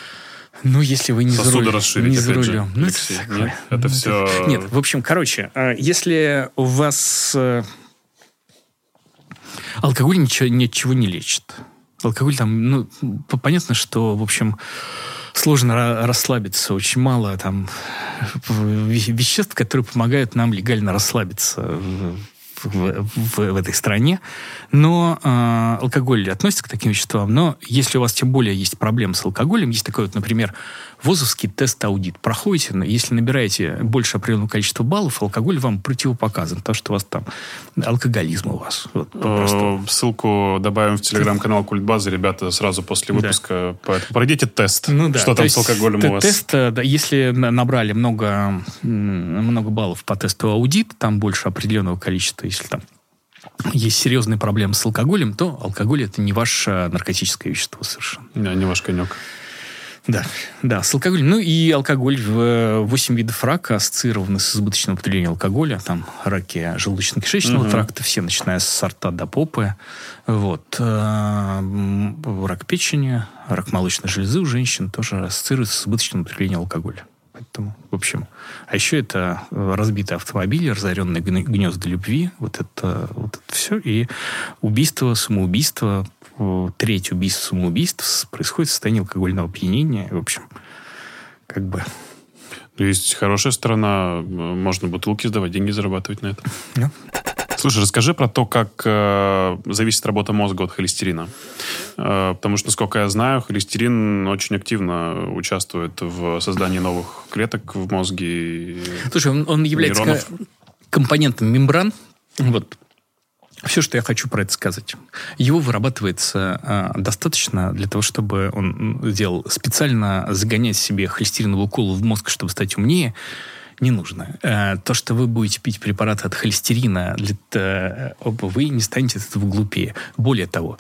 Ну, если вы не за, руль, не за рулем. Же, ну, Алексей, это, нет, это ну, все... Нет, в общем, короче, э, если у вас... Э, алкоголь ничего, ничего не лечит. Алкоголь там, ну, понятно, что, в общем, сложно расслабиться. Очень мало там веществ, которые помогают нам легально расслабиться в, в, в этой стране. Но э, алкоголь относится к таким веществам. Но если у вас тем более есть проблемы с алкоголем, есть такой вот, например, ВОЗовский тест-аудит. Проходите, если набираете больше определенного количества баллов, алкоголь вам противопоказан, потому что у вас там алкоголизм у вас. Вот, э, Ссылку добавим в телеграм-канал Культбазы. Ребята, сразу после выпуска да. пройдите тест. Ну, да. Что там с алкоголем у вас? Тест, э, да, если набрали много, много баллов по тесту аудит, там больше определенного количества, если там есть серьезные проблемы с алкоголем, то алкоголь это не ваше наркотическое вещество совершенно. Да, не ваш конек. Да, да, с алкоголем. Ну и алкоголь в 8 видов рака ассоциированы с избыточным употреблением алкоголя. Там раки желудочно-кишечного угу. тракта, все, начиная с сорта до попы. Вот. Э, рак печени, рак молочной железы у женщин тоже ассоциируется с избыточным употреблением алкоголя. Поэтому, в общем, а еще это разбитые автомобили, разоренные гнезда любви, вот это, вот это все, и убийство, самоубийство, треть убийств, самоубийств происходит в состоянии алкогольного опьянения. В общем, как бы... Есть хорошая сторона, можно бутылки сдавать, деньги зарабатывать на этом. Yeah. Слушай, расскажи про то, как э, зависит работа мозга от холестерина. Э, потому что, насколько я знаю, холестерин очень активно участвует в создании новых клеток в мозге. Слушай, он, он является компонентом мембран. Вот все, что я хочу про это сказать. Его вырабатывается э, достаточно для того, чтобы он сделал специально загонять себе холестериновую колу в мозг, чтобы стать умнее, не нужно. Э, то, что вы будете пить препараты от холестерина, для, э, вы не станете от этого глупее. Более того,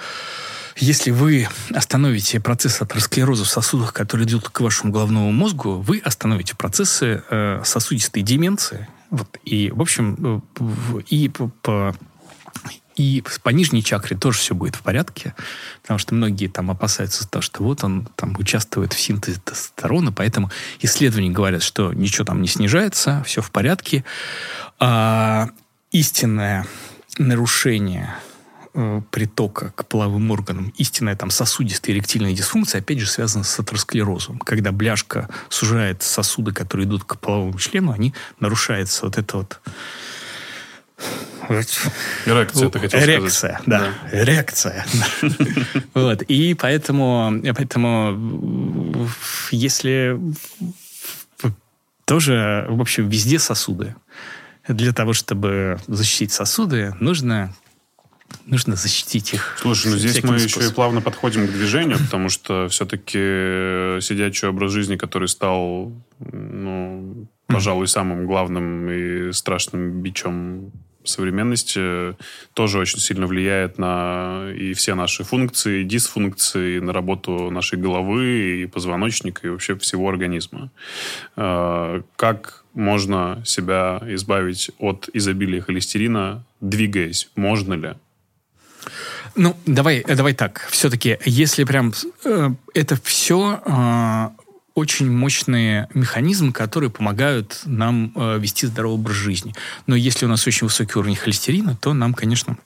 если вы остановите процесс атеросклероза в сосудах, который идет к вашему головному мозгу, вы остановите процессы э, сосудистой деменции. Вот, и, в общем, э, и по и по нижней чакре тоже все будет в порядке, потому что многие там опасаются того, что вот он там участвует в синтезе тестостерона, поэтому исследования говорят, что ничего там не снижается, все в порядке. А, истинное нарушение э, притока к половым органам, истинная там сосудистая эректильная дисфункция, опять же, связана с атеросклерозом. Когда бляшка сужает сосуды, которые идут к половому члену, они нарушается вот это вот Эрекция, ты хотел Эрекция, сказать. да. да. Эрекция. вот. И поэтому, поэтому, если тоже, в общем, везде сосуды. Для того, чтобы защитить сосуды, нужно нужно защитить их. Слушай, ну здесь мы способом. еще и плавно подходим к движению, потому что все-таки сидячий образ жизни, который стал, ну, пожалуй, самым главным и страшным бичом современности тоже очень сильно влияет на и все наши функции, дисфункции, на работу нашей головы и позвоночника, и вообще всего организма. А, как можно себя избавить от изобилия холестерина, двигаясь? Можно ли? Ну, давай, давай так. Все-таки, если прям э, это все э, очень мощные механизмы, которые помогают нам э, вести здоровый образ жизни. Но если у нас очень высокий уровень холестерина, то нам, конечно,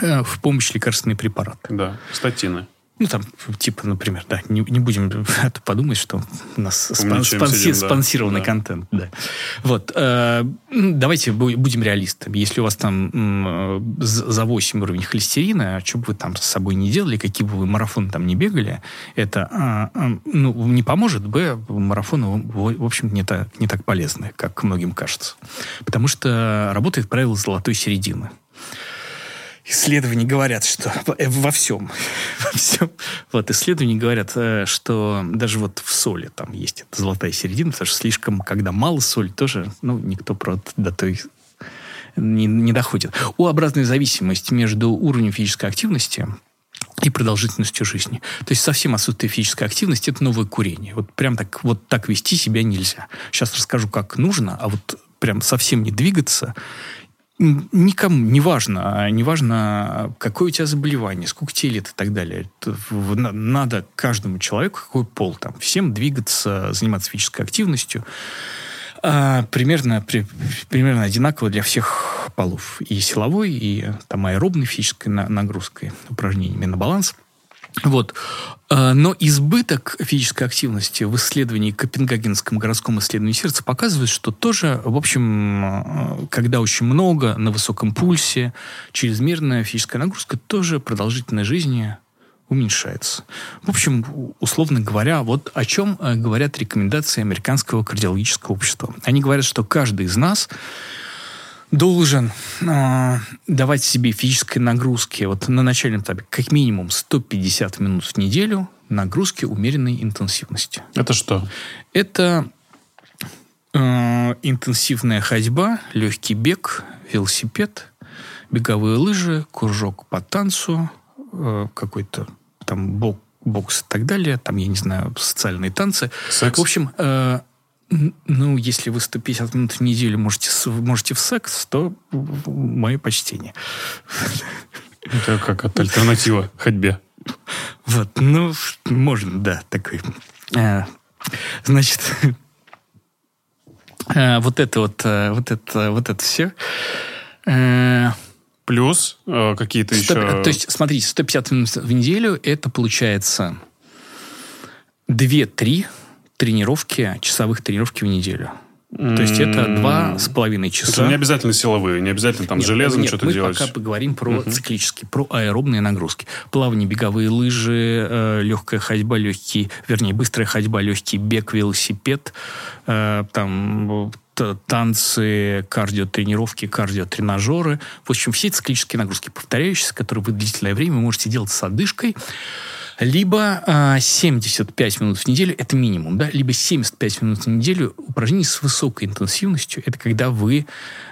э, в помощь лекарственные препараты. Да, статины. Ну, там, типа, например, да, не, не будем подумать, что у нас спон, спонси, сидим, да. спонсированный да. контент. Да. Вот. Э, давайте будем реалистами. Если у вас там э, за 8 уровень холестерина, что бы вы там с собой не делали, какие бы вы марафоны там не бегали, это, э, э, ну, не поможет, б, марафоны, в, в общем, не так, не так полезны, как многим кажется. Потому что работает правило золотой середины исследования говорят, что э, во всем, во всем, вот исследования говорят, э, что даже вот в соли там есть эта золотая середина, потому что слишком, когда мало соли, тоже, ну, никто про до той не, не доходит. У обратной зависимости между уровнем физической активности и продолжительностью жизни. То есть совсем отсутствие физической активности – это новое курение. Вот прям так, вот так вести себя нельзя. Сейчас расскажу, как нужно, а вот прям совсем не двигаться никому не важно, а не важно, какое у тебя заболевание, сколько тебе лет и так далее. Надо каждому человеку, какой пол там, всем двигаться, заниматься физической активностью. А, примерно, при, примерно одинаково для всех полов. И силовой, и там аэробной физической нагрузкой, упражнениями на баланс. Вот. А, но избыток физической активности в исследовании Копенгагенском городском исследовании сердца показывает, что тоже, в общем, а, когда очень много на высоком пульсе, чрезмерная физическая нагрузка, тоже продолжительность жизни уменьшается. В общем, условно говоря, вот о чем э, говорят рекомендации Американского кардиологического общества. Они говорят, что каждый из нас должен э, давать себе физической нагрузки вот на начальном этапе как минимум 150 минут в неделю нагрузки умеренной интенсивности. Это что? Это э, интенсивная ходьба, легкий бег, велосипед, беговые лыжи, кружок по танцу, э, какой-то там бок, бокс и так далее, там, я не знаю, социальные танцы. Секс. В общем, э, ну, если вы 150 минут в неделю можете, можете в секс, то мое почтение. Это как от альтернатива ходьбе. Вот, ну, можно, да, такой. А, значит, а, вот это вот, а, вот это, вот это все. Плюс какие-то 100, еще... То есть, смотрите, 150 минут в неделю, это получается 2-3 тренировки, часовых тренировки в неделю. То есть это два с половиной часа. Это не обязательно силовые, не обязательно там нет, с железом нет, что-то мы делать. пока поговорим про угу. циклические, про аэробные нагрузки. Плавание, беговые лыжи, э, легкая ходьба, легкий, вернее, быстрая ходьба, легкий бег, велосипед, э, там танцы, кардиотренировки, кардиотренажеры. В общем, все циклические нагрузки, повторяющиеся, которые вы длительное время можете делать с одышкой либо э, 75 минут в неделю, это минимум, да, либо 75 минут в неделю упражнений с высокой интенсивностью, это когда вы,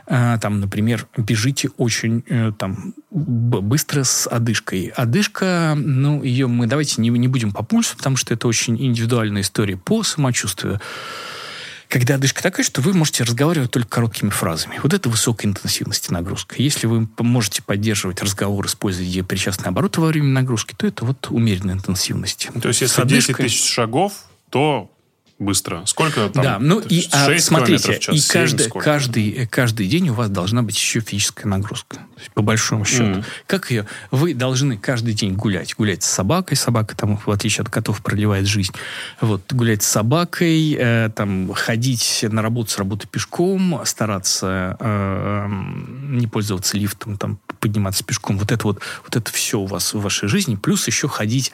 э, там, например, бежите очень э, там, быстро с одышкой. Одышка, ну, ее мы давайте не, не будем по пульсу, потому что это очень индивидуальная история по самочувствию когда одышка такая, что вы можете разговаривать только короткими фразами. Вот это высокая интенсивность нагрузка. Если вы можете поддерживать разговор, используя причастный оборот во время нагрузки, то это вот умеренная интенсивность. То есть, если одышкой... 10 тысяч шагов, то быстро. Сколько там? Да, ну и а, смотрите, час, и 7, каждый, каждый, каждый день у вас должна быть еще физическая нагрузка. Есть, по большому счету. Mm. Как ее? Вы должны каждый день гулять. Гулять с собакой. Собака там, в отличие от котов, проливает жизнь. Вот, гулять с собакой, э, там, ходить на работу с работы пешком, стараться э, не пользоваться лифтом, там, подниматься пешком. Вот это вот, вот это все у вас в вашей жизни. Плюс еще ходить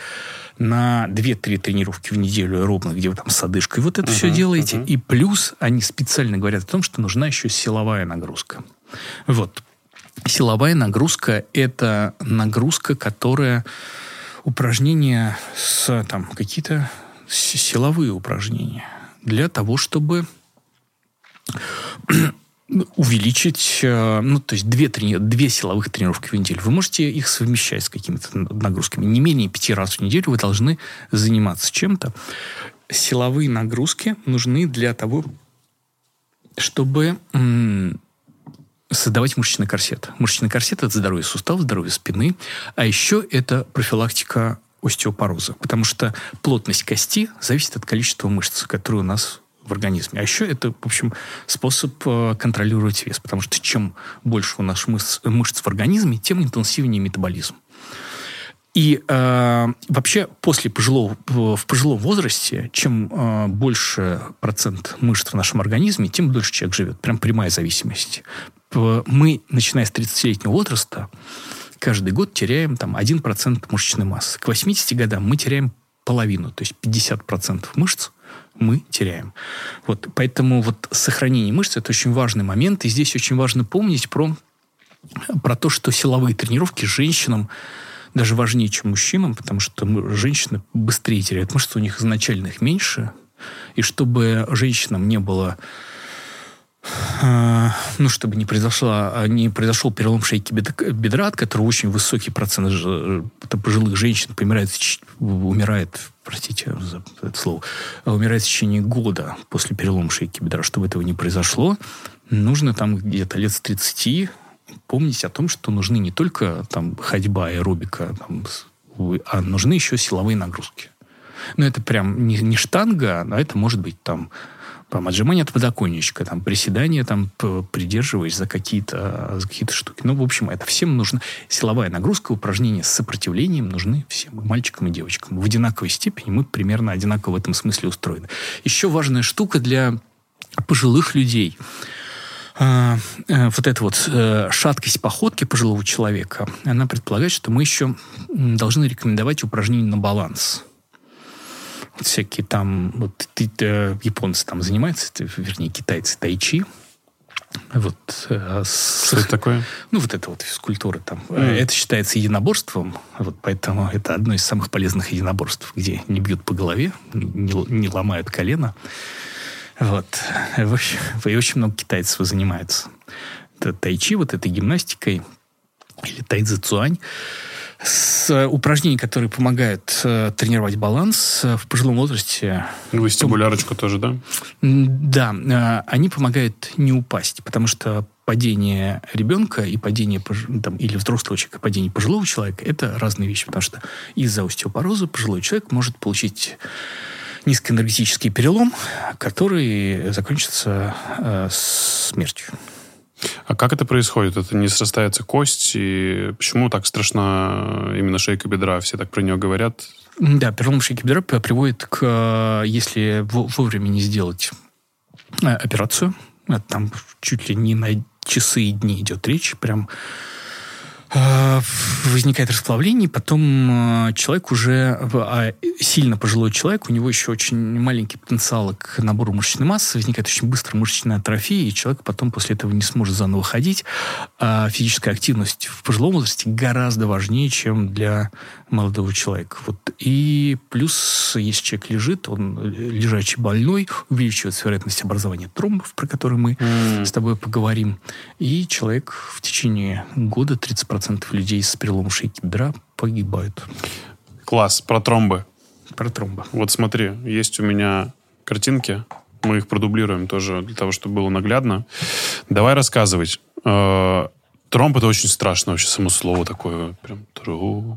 на 2-3 тренировки в неделю ровно, где вы там с одышкой вот это uh-huh, все делаете. Uh-huh. И плюс они специально говорят о том, что нужна еще силовая нагрузка. Вот. Силовая нагрузка – это нагрузка, которая упражнения с там какие-то силовые упражнения для того, чтобы увеличить, э, ну, то есть две, трени... две силовых тренировки в неделю. Вы можете их совмещать с какими-то нагрузками. Не менее пяти раз в неделю вы должны заниматься чем-то. Силовые нагрузки нужны для того, чтобы создавать мышечный корсет. Мышечный корсет – это здоровье суставов, здоровье спины, а еще это профилактика остеопороза, потому что плотность кости зависит от количества мышц, которые у нас в организме. А еще это, в общем, способ э, контролировать вес, потому что чем больше у нас мышц, мышц в организме, тем интенсивнее метаболизм. И э, вообще после пожилого, в пожилом возрасте, чем э, больше процент мышц в нашем организме, тем дольше человек живет. Прям прямая зависимость. Мы, начиная с 30-летнего возраста, каждый год теряем там 1% мышечной массы. К 80 годам мы теряем половину, то есть 50% мышц мы теряем. Вот, поэтому вот сохранение мышц – это очень важный момент. И здесь очень важно помнить про, про то, что силовые тренировки женщинам даже важнее, чем мужчинам, потому что женщины быстрее теряют мышцы, у них изначально их меньше. И чтобы женщинам не было ну, чтобы не, произошла, а, не произошел перелом шейки бедра, от которого очень высокий процент пожилых женщин помирает, умирает, простите за это слово, а, умирает в течение года после перелома шейки бедра. Чтобы этого не произошло, нужно там где-то лет с 30 помнить о том, что нужны не только там ходьба, аэробика, там, а нужны еще силовые нагрузки. Ну, это прям не, не штанга, а это может быть там там, отжимание от подоконничка, там, приседания, там, придерживаясь за какие-то за какие штуки. Ну, в общем, это всем нужно. Силовая нагрузка, упражнения с сопротивлением нужны всем, и мальчикам, и девочкам. В одинаковой степени мы примерно одинаково в этом смысле устроены. Еще важная штука для пожилых людей а, э, вот эта вот э, шаткость походки пожилого человека, она предполагает, что мы еще должны рекомендовать упражнения на баланс всякие там, вот э, японцы там занимаются, вернее, китайцы тайчи, вот, э, с, Что это такое? Ну, вот это вот физкультура там. Mm. Это считается единоборством, вот поэтому это одно из самых полезных единоборств, где не бьют по голове, не, не ломают колено. Вот. В общем, и очень много китайцев занимаются. Это тайчи, вот этой гимнастикой, или тайцзи цуань с упражнений, которые помогают э, тренировать баланс э, в пожилом возрасте. Вестибулярочку тоже, да? Да. Э, они помогают не упасть, потому что падение ребенка и падение там, или взрослого человека, и падение пожилого человека – это разные вещи, потому что из-за остеопороза пожилой человек может получить низкоэнергетический перелом, который закончится э, смертью. А как это происходит? Это не срастается кость? И почему так страшна именно шейка бедра? Все так про нее говорят. Да, перелом шейки бедра приводит к, если вовремя не сделать э, операцию, там чуть ли не на часы и дни идет речь, прям Э, возникает расплавление, потом э, человек уже, а сильно пожилой человек, у него еще очень маленький потенциал к набору мышечной массы, возникает очень быстро мышечная атрофия, и человек потом после этого не сможет заново ходить. А физическая активность в пожилом возрасте гораздо важнее, чем для молодого человека. Вот. И плюс, если человек лежит, он лежачий больной, увеличивается вероятность образования тромбов, про которые мы mm. с тобой поговорим. И человек в течение года 30% людей с переломом шейки бедра погибают. Класс. Про тромбы. Про тромбы. Вот смотри, есть у меня картинки. Мы их продублируем тоже для того, чтобы было наглядно. Давай рассказывать. Тромб это очень страшно вообще, само слово такое. Прям,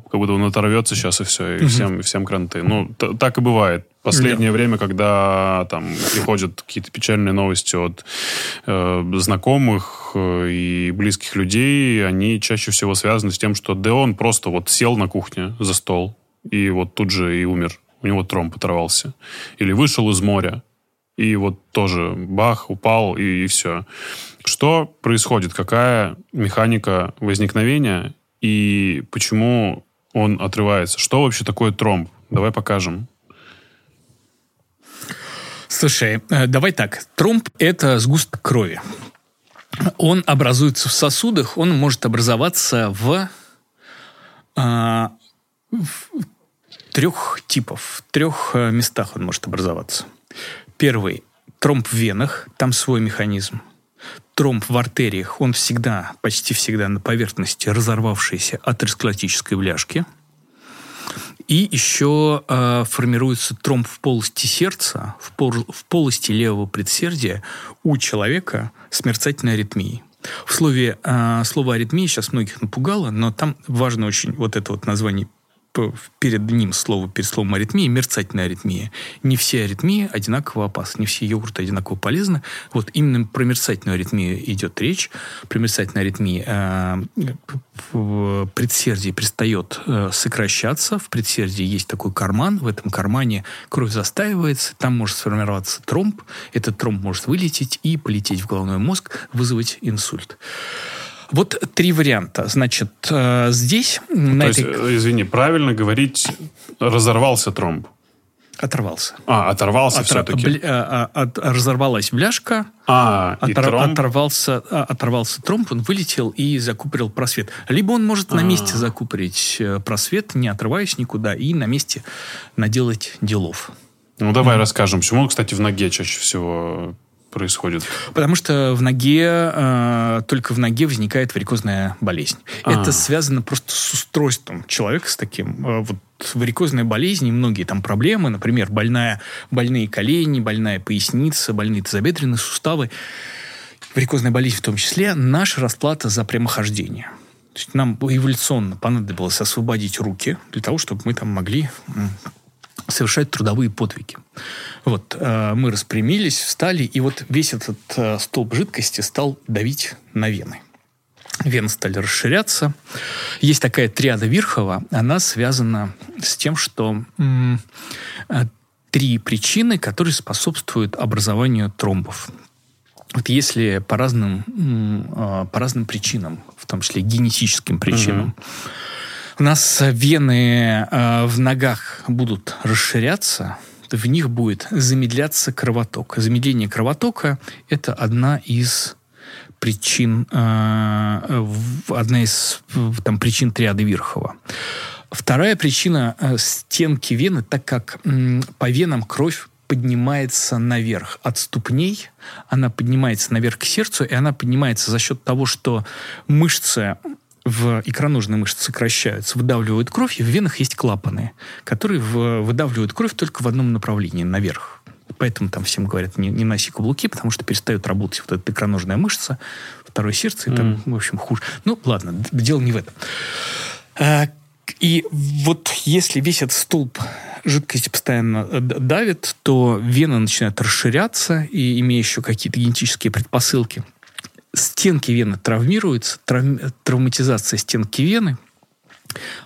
как будто он оторвется сейчас и все, и всем, и всем кранты. Ну, так и бывает. Последнее да. время, когда там приходят какие-то печальные новости от э, знакомых э, и близких людей, они чаще всего связаны с тем, что да он просто вот сел на кухне за стол и вот тут же и умер. У него тромб оторвался. Или вышел из моря, и вот тоже бах, упал, и, и все. Что происходит? Какая механика возникновения и почему он отрывается? Что вообще такое тромб? Давай покажем. Слушай, э, давай так. Тромб – это сгусток крови. Он образуется в сосудах, он может образоваться в, а, в трех типов, в трех э, местах он может образоваться. Первый – тромб в венах, там свой механизм тромб в артериях, он всегда, почти всегда на поверхности разорвавшейся атеросклеротической бляшки. И еще э, формируется тромб в полости сердца, в, пол, в полости левого предсердия у человека с мерцательной аритмией. В слове, э, слово аритмия сейчас многих напугало, но там важно очень вот это вот название перед ним слово, перед словом аритмия, мерцательная аритмия. Не все аритмии одинаково опасны, не все йогурты одинаково полезны. Вот именно про мерцательную аритмию идет речь. При мерцательной аритмии э, в предсердии перестает э, сокращаться. В предсердии есть такой карман. В этом кармане кровь застаивается, там может сформироваться тромб. Этот тромб может вылететь и полететь в головной мозг, вызвать инсульт. Вот три варианта. Значит, э, здесь... То на есть, этой... Э, извини, правильно говорить, разорвался тромб? Оторвался. А, оторвался Отор... все-таки. Бля... Э, от... Разорвалась бляшка. А, отор... и тромб? Оторвался, оторвался тромб, он вылетел и закупорил просвет. Либо он может А-а-а. на месте закупорить просвет, не отрываясь никуда, и на месте наделать делов. Ну, давай mm. расскажем. Почему, кстати, в ноге чаще всего происходит? Потому что в ноге, э, только в ноге возникает варикозная болезнь. А. Это связано просто с устройством человека, с таким. Э, вот варикозная болезнь и многие там проблемы, например, больная, больные колени, больная поясница, больные тазобедренные суставы, варикозная болезнь в том числе, наша расплата за прямохождение. То есть нам эволюционно понадобилось освободить руки для того, чтобы мы там могли совершать трудовые подвиги. Вот, э, мы распрямились, встали, и вот весь этот э, столб жидкости стал давить на вены. Вены стали расширяться. Есть такая триада Вирхова, она связана с тем, что м- э, три причины, которые способствуют образованию тромбов. Вот если по разным, м- по разным причинам, в том числе генетическим причинам, mm-hmm у нас вены э, в ногах будут расширяться, в них будет замедляться кровоток. Замедление кровотока – это одна из причин, э, одна из там, причин триады Вирхова. Вторая причина э, – стенки вены, так как э, по венам кровь поднимается наверх от ступней, она поднимается наверх к сердцу, и она поднимается за счет того, что мышцы в икроножные мышцы сокращаются, выдавливают кровь, и в венах есть клапаны, которые в, выдавливают кровь только в одном направлении, наверх. Поэтому там всем говорят, не, не носи каблуки, потому что перестает работать вот эта икроножная мышца, второе сердце, и там, mm. в общем, хуже. Ну, ладно, дело не в этом. А, и вот если весь этот столб жидкости постоянно э, давит, то вена начинает расширяться, и имея еще какие-то генетические предпосылки – стенки вены травмируются, трав... травматизация стенки вены,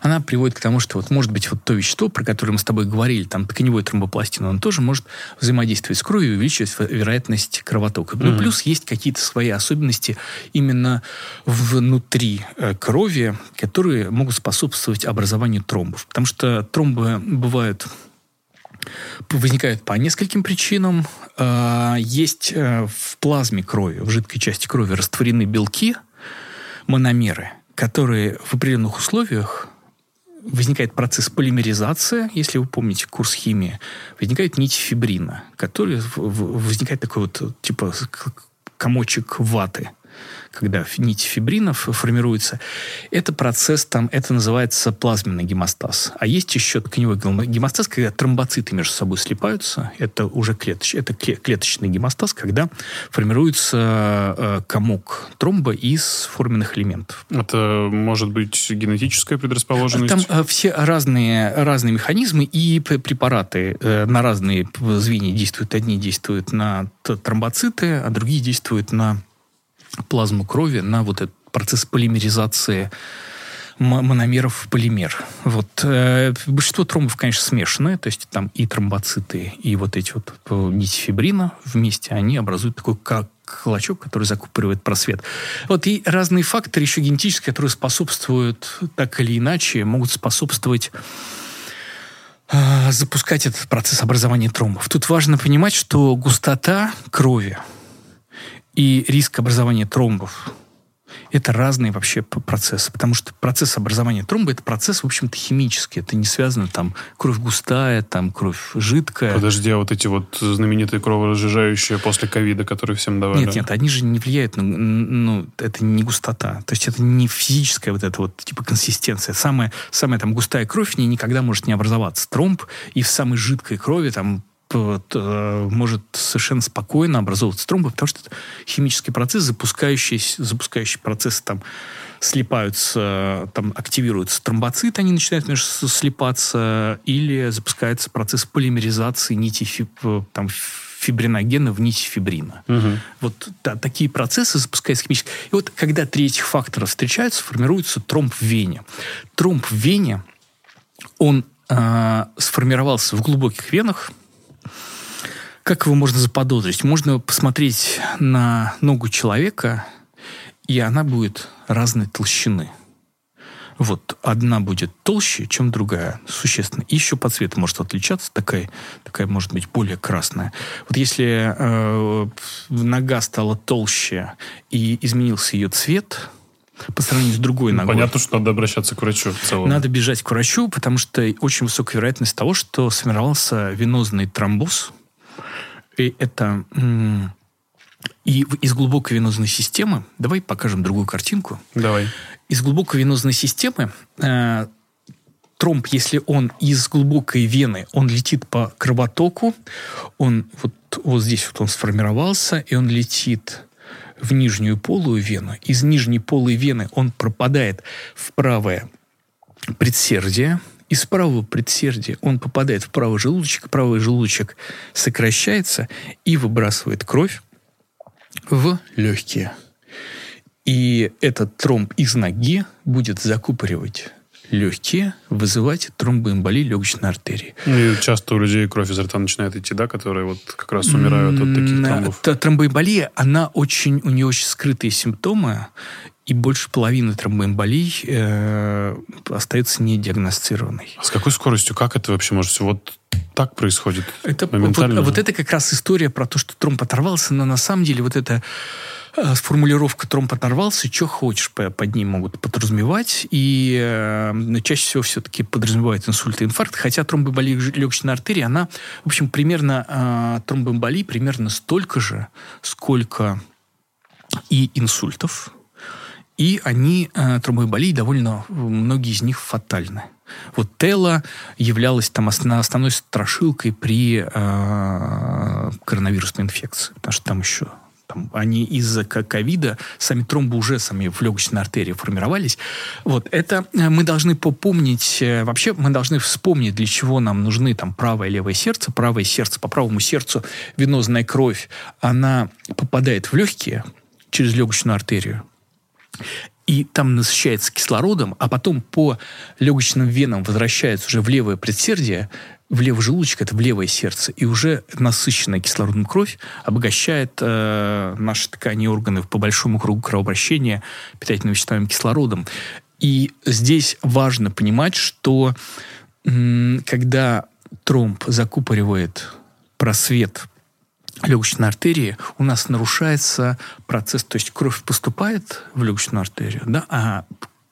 она приводит к тому, что вот может быть вот то вещество, про которое мы с тобой говорили, там тканевой тромбопластин, он тоже может взаимодействовать с кровью и увеличивать вероятность кровотока. Mm-hmm. Ну, плюс есть какие-то свои особенности именно внутри э, крови, которые могут способствовать образованию тромбов. Потому что тромбы бывают возникают по нескольким причинам. А, есть э, в плазме крови, в жидкой части крови растворены белки, мономеры, которые в определенных условиях возникает процесс полимеризации, если вы помните курс химии, возникает нить фибрина, который возникает такой вот типа комочек ваты когда нить фибринов формируется, это процесс, там, это называется плазменный гемостаз. А есть еще тканевой гемостаз, когда тромбоциты между собой слипаются, это уже клеточ, это клеточный гемостаз, когда формируется э, комок тромба из форменных элементов. Это может быть генетическая предрасположенность? Там э, все разные, разные механизмы и препараты э, на разные звенья действуют. Одни действуют на тромбоциты, а другие действуют на плазму крови на вот этот процесс полимеризации мономеров в полимер. Вот. Э, большинство тромбов, конечно, смешанные, то есть там и тромбоциты, и вот эти вот э, нити фибрина вместе, они образуют такой как клочок, который закупоривает просвет. Вот и разные факторы еще генетические, которые способствуют так или иначе, могут способствовать э, запускать этот процесс образования тромбов. Тут важно понимать, что густота крови – и риск образования тромбов это разные вообще процессы, потому что процесс образования тромба это процесс, в общем-то, химический. Это не связано там кровь густая, там кровь жидкая. Подожди, а вот эти вот знаменитые кроворазжижающие после ковида, которые всем давали? Нет, нет, они же не влияют на... Ну, это не густота. То есть это не физическая вот эта вот типа консистенция. Самая, самая там густая кровь в ней никогда может не образоваться. Тромб и в самой жидкой крови там Э, может совершенно спокойно образовываться тромбы, потому что это химический процесс, запускающий, запускающий процесс там слипаются, там активируются тромбоциты, они начинают между слипаться, или запускается процесс полимеризации нити фиб, э, там, фибриногена в нити фибрина. Угу. Вот да, такие процессы запускаются химически. И вот когда три этих фактора встречаются, формируется тромб в вене. Тромб в вене, он э, сформировался в глубоких венах, как его можно заподозрить? Можно посмотреть на ногу человека, и она будет разной толщины. Вот одна будет толще, чем другая, существенно. И еще по цвету может отличаться, такая, такая может быть более красная. Вот если э, нога стала толще и изменился ее цвет, по сравнению с другой ногой. Понятно, что надо обращаться к врачу в целом. Надо бежать к врачу, потому что очень высокая вероятность того, что сформировался венозный тромбоз, и это... И из глубокой венозной системы, давай покажем другую картинку. Давай. Из глубокой венозной системы э, тромб, если он из глубокой вены, он летит по кровотоку, он вот, вот здесь вот он сформировался, и он летит в нижнюю полую вену. Из нижней полой вены он пропадает в правое предсердие, из правого предсердия он попадает в правый желудочек, правый желудочек сокращается и выбрасывает кровь в легкие. И этот тромб из ноги будет закупоривать легкие, вызывать тромбоэмболию легочной артерии. И часто у людей кровь из рта начинает идти, да, которые вот как раз умирают от таких тромбов. Тромбоэмболия, она очень, у нее очень скрытые симптомы, и больше половины тромбоэмболий э, остается недиагностированной. А с какой скоростью? Как это вообще может все вот так происходит? Это, вот, вот это как раз история про то, что тромб оторвался, но на самом деле вот это э, формулировка тромб оторвался, что хочешь под ним могут подразумевать, и э, чаще всего все-таки подразумевает инсульт и инфаркт, хотя тромбоэмболия легочной артерии, она, в общем, примерно, э, тромбоэмболии примерно столько же, сколько и инсультов, и они, э, тромбоэмболии, довольно, многие из них фатальны. Вот Телла являлась там основной страшилкой при э, коронавирусной инфекции, потому что там еще там, они из-за ковида, сами тромбы уже сами в легочной артерии формировались. Вот, это э, мы должны попомнить, э, вообще мы должны вспомнить, для чего нам нужны там правое и левое сердце. Правое сердце, по правому сердцу венозная кровь, она попадает в легкие через легочную артерию, и там насыщается кислородом, а потом по легочным венам возвращается уже в левое предсердие, в левый желудочек, это в левое сердце, и уже насыщенная кислородом кровь обогащает э, наши ткани и органы по большому кругу кровообращения питательными веществами кислородом. И здесь важно понимать, что м- когда тромб закупоривает просвет легочной артерии у нас нарушается процесс, то есть кровь поступает в легочную артерию, да, а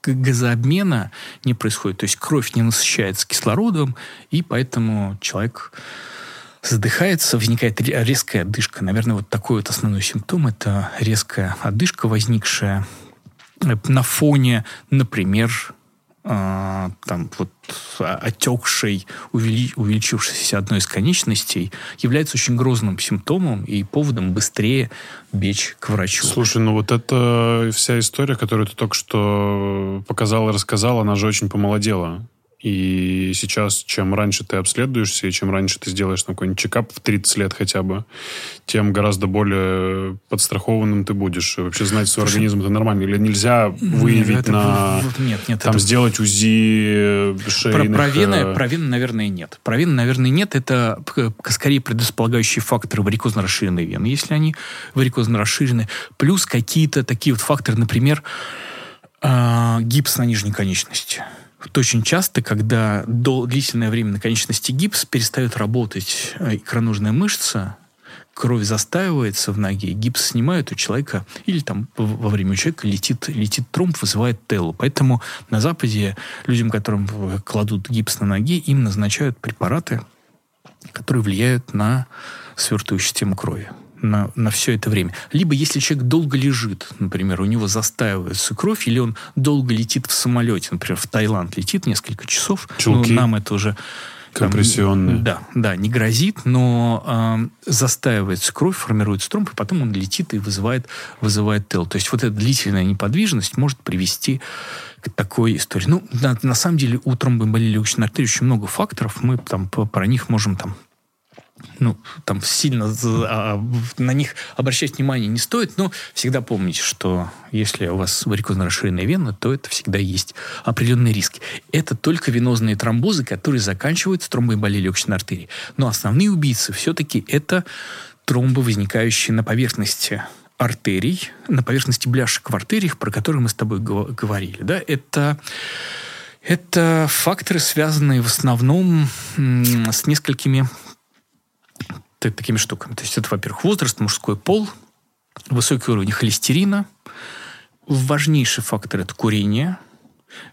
газообмена не происходит, то есть кровь не насыщается кислородом, и поэтому человек задыхается, возникает резкая одышка. Наверное, вот такой вот основной симптом – это резкая одышка, возникшая на фоне, например, э, там вот отекшей, увели, увеличившейся одной из конечностей, является очень грозным симптомом и поводом быстрее бечь к врачу. Слушай, ну вот эта вся история, которую ты только что показал и рассказал, она же очень помолодела. И сейчас, чем раньше ты обследуешься, и чем раньше ты сделаешь там какой-нибудь чекап в 30 лет хотя бы, тем гораздо более подстрахованным ты будешь. И вообще знать свой Слушай, организм это нормально. Или нельзя выявить нет, это, на... Нет, нет. Там это... сделать УЗИ шейных... Про, про, вены, про вены, наверное, нет. Про вены, наверное, нет. Это скорее предрасполагающие факторы варикозно расширенной вены, если они варикозно расширены. Плюс какие-то такие вот факторы, например, э, гипс на нижней конечности вот очень часто, когда до длительное время на конечности гипс перестает работать э, икроножная мышца, кровь застаивается в ноге, гипс снимают у человека, или там во время у человека летит, летит тромб, вызывает телу. Поэтому на Западе людям, которым кладут гипс на ноге, им назначают препараты, которые влияют на свертывающую систему крови на, на все это время. Либо если человек долго лежит, например, у него застаивается кровь, или он долго летит в самолете, например, в Таиланд летит несколько часов, Чулки. ну, нам это уже Компрессионные. Да, да, не грозит, но э, застаивается кровь, формируется тромб, и потом он летит и вызывает, вызывает тел. То есть вот эта длительная неподвижность может привести к такой истории. Ну, на, на самом деле у тромбоэмболии легочной артерии очень много факторов, мы там про них можем там ну, там сильно а, на них обращать внимание не стоит, но всегда помните, что если у вас варикозно расширенная вена, то это всегда есть определенные риски. Это только венозные тромбозы, которые заканчиваются тромбоэмболией легочной артерии. Но основные убийцы все-таки это тромбы, возникающие на поверхности артерий, на поверхности бляшек в артериях, про которые мы с тобой говорили. Да? Это это факторы, связанные в основном с несколькими такими штуками. То есть это, во-первых, возраст, мужской пол, высокий уровень холестерина. Важнейший фактор – это курение.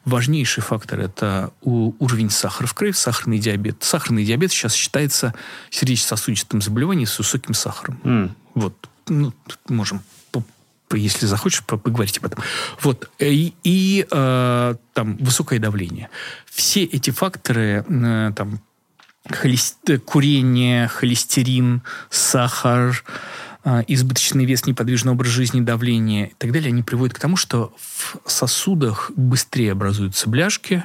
Важнейший фактор – это уровень сахара в крови, сахарный диабет. Сахарный диабет сейчас считается сердечно-сосудистым заболеванием с высоким сахаром. Mm. Вот. Ну, можем если захочешь, поговорить об этом. Вот. И, и э, там высокое давление. Все эти факторы, э, там, холести... курение, холестерин, сахар, а, избыточный вес, неподвижный образ жизни, давление и так далее, они приводят к тому, что в сосудах быстрее образуются бляшки,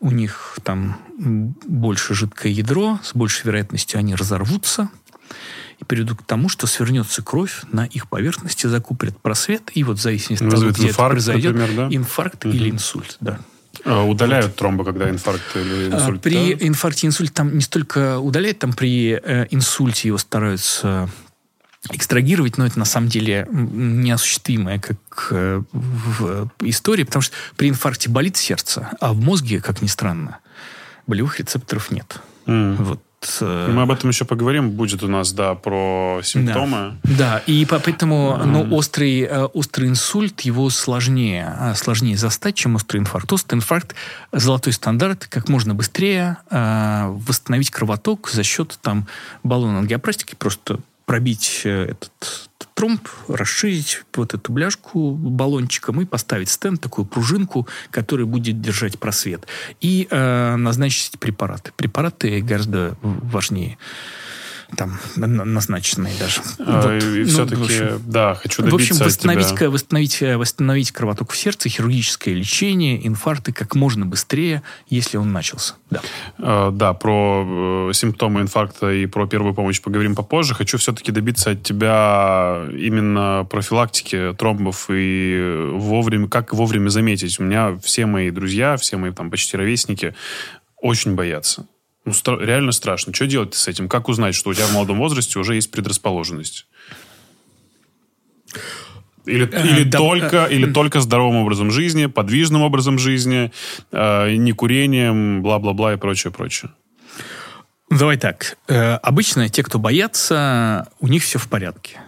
у них там больше жидкое ядро, с большей вероятностью они разорвутся и приведут к тому, что свернется кровь на их поверхности, закупорит просвет, и вот в зависимости от того, где инфаркт, это произойдет, например, да? инфаркт угу. или инсульт, да. А, удаляют вот. тромбы, когда инфаркт или а, инсульт? При да? инфаркте инсульт там не столько удаляют, там при э, инсульте его стараются экстрагировать, но это на самом деле неосуществимое как э, в истории, потому что при инфаркте болит сердце, а в мозге, как ни странно, болевых рецепторов нет. Mm. Вот Э, Мы об этом еще поговорим. Будет у нас, да, про симптомы. Да, да. и поэтому mm. ну, острый, э, острый инсульт, его сложнее, э, сложнее застать, чем острый инфаркт. Острый инфаркт – золотой стандарт, как можно быстрее э, восстановить кровоток за счет там, баллона ангиопростики, просто пробить этот тромб, расширить вот эту бляшку баллончиком и поставить стенд, такую пружинку, которая будет держать просвет. И э, назначить препараты. Препараты гораздо важнее там назначенные даже. А, вот. И ну, все-таки, да, хочу добиться В общем, восстановить, тебя. восстановить, э, восстановить кровоток в сердце, хирургическое лечение, инфаркты как можно быстрее, если он начался. Да, а, да про э, симптомы инфаркта и про первую помощь поговорим попозже. Хочу все-таки добиться от тебя именно профилактики тромбов и вовремя, как вовремя заметить. У меня все мои друзья, все мои там почти ровесники очень боятся. Ну, стра- реально страшно. Что делать с этим? Как узнать, что у тебя в молодом возрасте уже есть предрасположенность? Или, э, или, да, только, э, или только здоровым образом жизни, подвижным образом жизни, э, не курением, бла-бла-бла и прочее, прочее. Давай так. Э, обычно те, кто боятся, у них все в порядке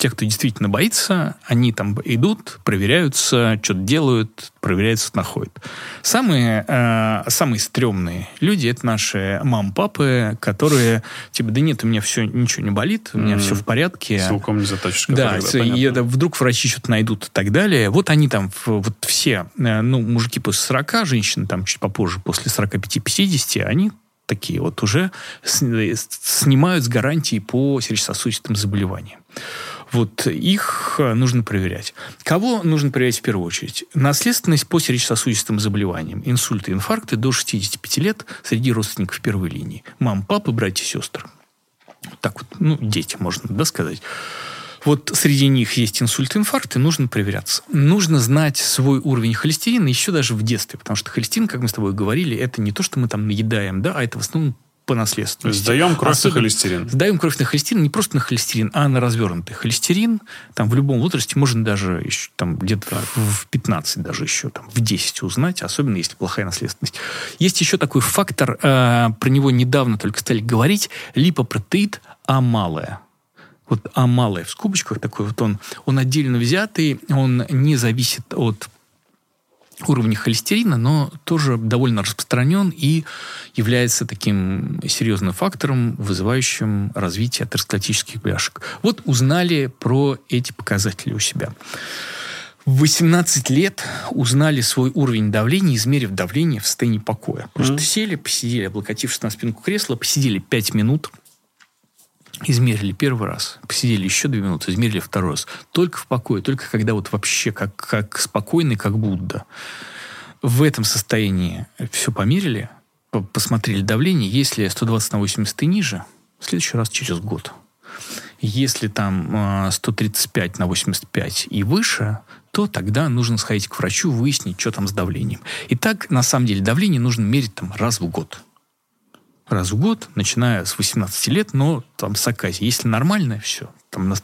те, кто действительно боится, они там идут, проверяются, что-то делают, проверяются, находят. Самые, э, самые стрёмные люди — это наши мам, папы, которые типа, да нет, у меня все, ничего не болит, у меня mm-hmm. все в порядке. Силком не заточишь. Да, и это вдруг врачи что-то найдут и так далее. Вот они там, вот все, э, ну, мужики после 40, женщины там чуть попозже, после 45-50, они такие вот уже снимают с гарантии по сердечно-сосудистым заболеваниям. Вот их э, нужно проверять. Кого нужно проверять в первую очередь? Наследственность по сердечно-сосудистым заболеваниям. Инсульты, инфаркты до 65 лет среди родственников первой линии. Мам, папа, братья, сестры. Так вот, ну, дети, можно да, сказать. Вот среди них есть инсульт, инфаркт, и нужно проверяться. Нужно знать свой уровень холестерина еще даже в детстве, потому что холестерин, как мы с тобой говорили, это не то, что мы там наедаем, да, а это в основном по наследственности. Сдаем кровь Особенно, на холестерин. Сдаем кровь на холестерин, не просто на холестерин, а на развернутый холестерин. Там в любом возрасте можно даже еще, там, где-то в 15 даже еще, там, в 10 узнать, особенно если плохая наследственность. Есть еще такой фактор, э, про него недавно только стали говорить, липопротеид А малая. Вот А малая в скобочках такой вот он, он отдельно взятый, он не зависит от уровне холестерина, но тоже довольно распространен и является таким серьезным фактором, вызывающим развитие атеросклеротических бляшек. Вот узнали про эти показатели у себя. В 18 лет узнали свой уровень давления, измерив давление в состоянии покоя. Просто mm-hmm. сели, посидели, облокотившись на спинку кресла, посидели 5 минут, измерили первый раз, посидели еще две минуты, измерили второй раз. Только в покое, только когда вот вообще как, как спокойный, как Будда. В этом состоянии все померили, посмотрели давление. Если 120 на 80 и ниже, в следующий раз через год. Если там 135 на 85 и выше, то тогда нужно сходить к врачу, выяснить, что там с давлением. И так, на самом деле, давление нужно мерить там раз в год раз в год, начиная с 18 лет, но там с оказией. Если нормальное, все. Там нас...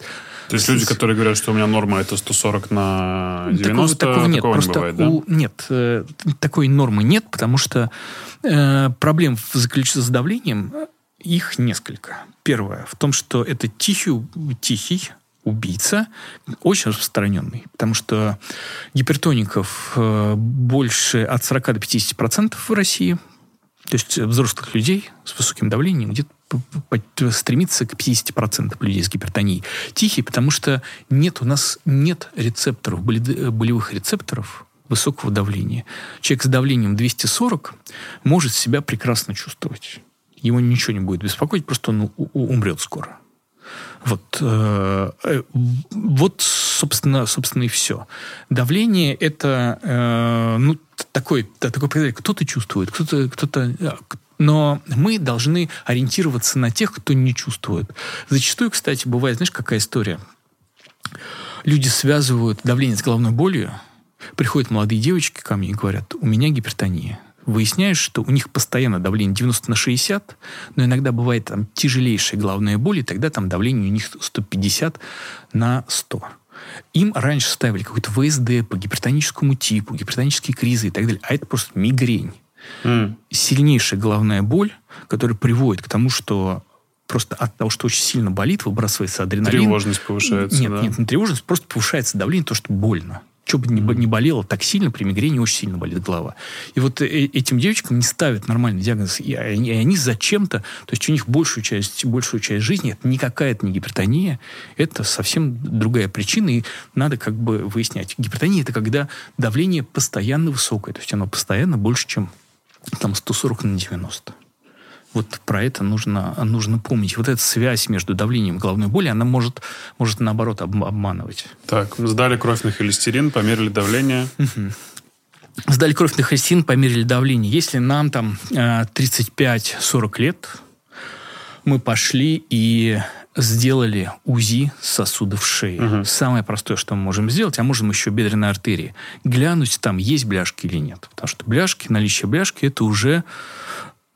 То есть люди, которые говорят, что у меня норма это 140 на 90, такого, такого нет. Такого Просто не бывает, да? У, нет, э, такой нормы нет, потому что э, проблем заключается с давлением, их несколько. Первое в том, что это тихий, тихий убийца, очень распространенный, потому что гипертоников э, больше от 40 до 50% в России – то есть взрослых людей с высоким давлением где-то стремится к 50% людей с гипертонией. Тихий, потому что нет у нас нет рецепторов, болевых рецепторов высокого давления. Человек с давлением 240 может себя прекрасно чувствовать. Его ничего не будет беспокоить, просто он умрет скоро. Вот, э, э, вот собственно, собственно, и все. Давление – это э, ну, такой, такой показатель. Кто-то чувствует, кто-то, кто-то но мы должны ориентироваться на тех, кто не чувствует. Зачастую, кстати, бывает, знаешь, какая история? Люди связывают давление с головной болью, приходят молодые девочки ко мне и говорят, у меня гипертония. Выясняешь, что у них постоянно давление 90 на 60, но иногда бывает там тяжелейшая головная боль, и тогда там давление у них 150 на 100. Им раньше ставили какой-то ВСД по гипертоническому типу, гипертонические кризы и так далее. А это просто мигрень. Mm. Сильнейшая головная боль, которая приводит к тому, что просто от того, что очень сильно болит, выбрасывается адреналин. Тревожность повышается, Нет, да? нет, не тревожность, просто повышается давление, то, что больно. Что бы ни, не болело так сильно, при мигрени очень сильно болит голова. И вот э, этим девочкам не ставят нормальный диагноз. И они, и они зачем-то, то есть у них большую часть, большую часть жизни, это не какая-то не гипертония, это совсем другая причина, и надо как бы выяснять. Гипертония – это когда давление постоянно высокое, то есть оно постоянно больше, чем там 140 на 90. Вот про это нужно, нужно помнить. Вот эта связь между давлением и головной боли, она может, может наоборот обманывать. Так, сдали кровь на холестерин, померили давление. Сдали кровь на холестерин, померили давление. Если нам там 35-40 э, лет, мы пошли и сделали УЗИ сосудов шеи. Угу. Самое простое, что мы можем сделать, а можем еще бедренной артерии. Глянуть, там есть бляшки или нет. Потому что бляшки, наличие бляшки, это уже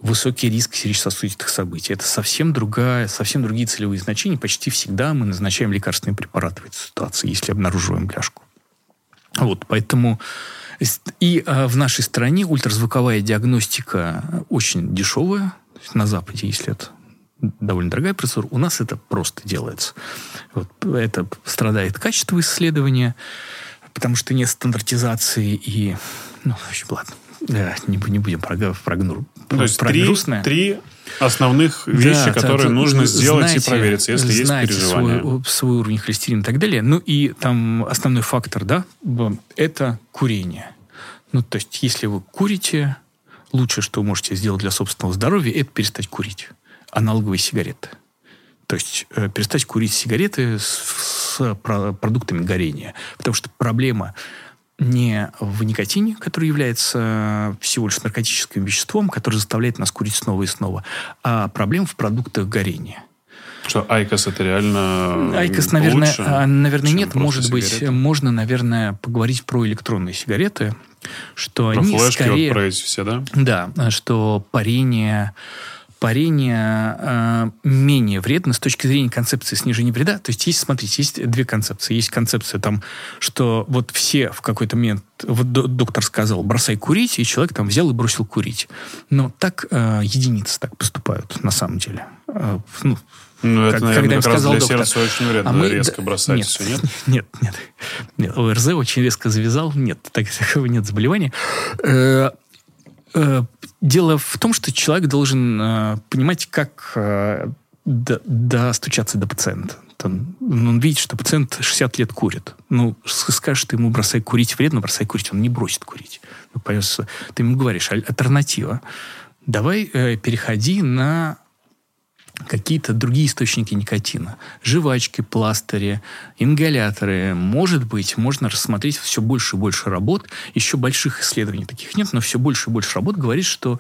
высокий риск сердечно-сосудистых событий. Это совсем другая, совсем другие целевые значения. Почти всегда мы назначаем лекарственные препараты в этой ситуации, если обнаруживаем бляшку. Вот, поэтому и а, в нашей стране ультразвуковая диагностика очень дешевая. На Западе, если это довольно дорогая процедура, у нас это просто делается. Вот, это страдает качество исследования, потому что нет стандартизации и... Ну, в общем, ладно. Да, не, не будем про, про, про, То есть про три, грустное. три основных вещи, да, которые да, нужно сделать знаете, и провериться, если есть переживания. Свой, свой уровень холестерина и так далее. Ну и там основной фактор, да, это курение. Ну, то есть, если вы курите, лучшее, что вы можете сделать для собственного здоровья, это перестать курить. Аналоговые сигареты. То есть э, перестать курить сигареты с, с продуктами горения. Потому что проблема не в никотине, который является всего лишь наркотическим веществом, который заставляет нас курить снова и снова, а проблема в продуктах горения. Что IQOS это реально IQOS, наверное, лучше, а, наверное нет. Может сигареты? быть, можно, наверное, поговорить про электронные сигареты, что про они флешки скорее, вот про эти все, да? Да, что парение парение э, менее вредно с точки зрения концепции снижения вреда. То есть есть, смотрите, есть две концепции. Есть концепция там, что вот все в какой-то момент, вот доктор сказал, бросай курить, и человек там взял и бросил курить. Но так э, единицы так поступают на самом деле. Э, ну, ну, это, как, наверное, когда им сказал для доктор, сердца очень вредно а мы, резко бросать нет, все, нет? Нет, нет. нет. ОРЗ очень резко завязал. Нет, такого нет заболевания. Э, Дело в том, что человек должен э, понимать, как э, достучаться до пациента. Он, он видит, что пациент 60 лет курит. Ну, скажешь ты ему бросай курить вредно, бросай курить, он не бросит курить. Ну, ты ему говоришь, альтернатива. Давай э, переходи на какие-то другие источники никотина. Жвачки, пластыри, ингаляторы. Может быть, можно рассмотреть все больше и больше работ. Еще больших исследований таких нет, но все больше и больше работ говорит, что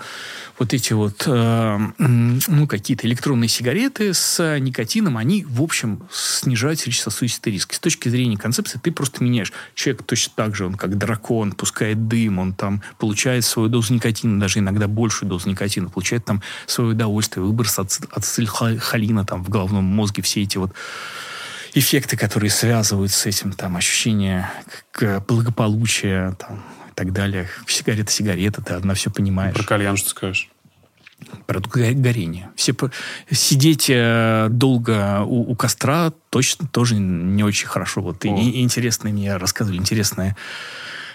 вот эти вот э, ну, какие-то электронные сигареты с никотином, они, в общем, снижают сердечно-сосудистый риск. С точки зрения концепции ты просто меняешь. Человек точно так же, он как дракон, пускает дым, он там получает свою дозу никотина, даже иногда большую дозу никотина, получает там свое удовольствие, выброс ацетилхолина холина там в головном мозге, все эти вот эффекты, которые связывают с этим, там, ощущение благополучия, там, и так далее. Сигарета, сигарета, ты одна все понимаешь. Про кальян что скажешь? Продукт горения. Все, сидеть э, долго у, у костра точно тоже не очень хорошо. Вот, и, и интересно мне рассказывали, интересное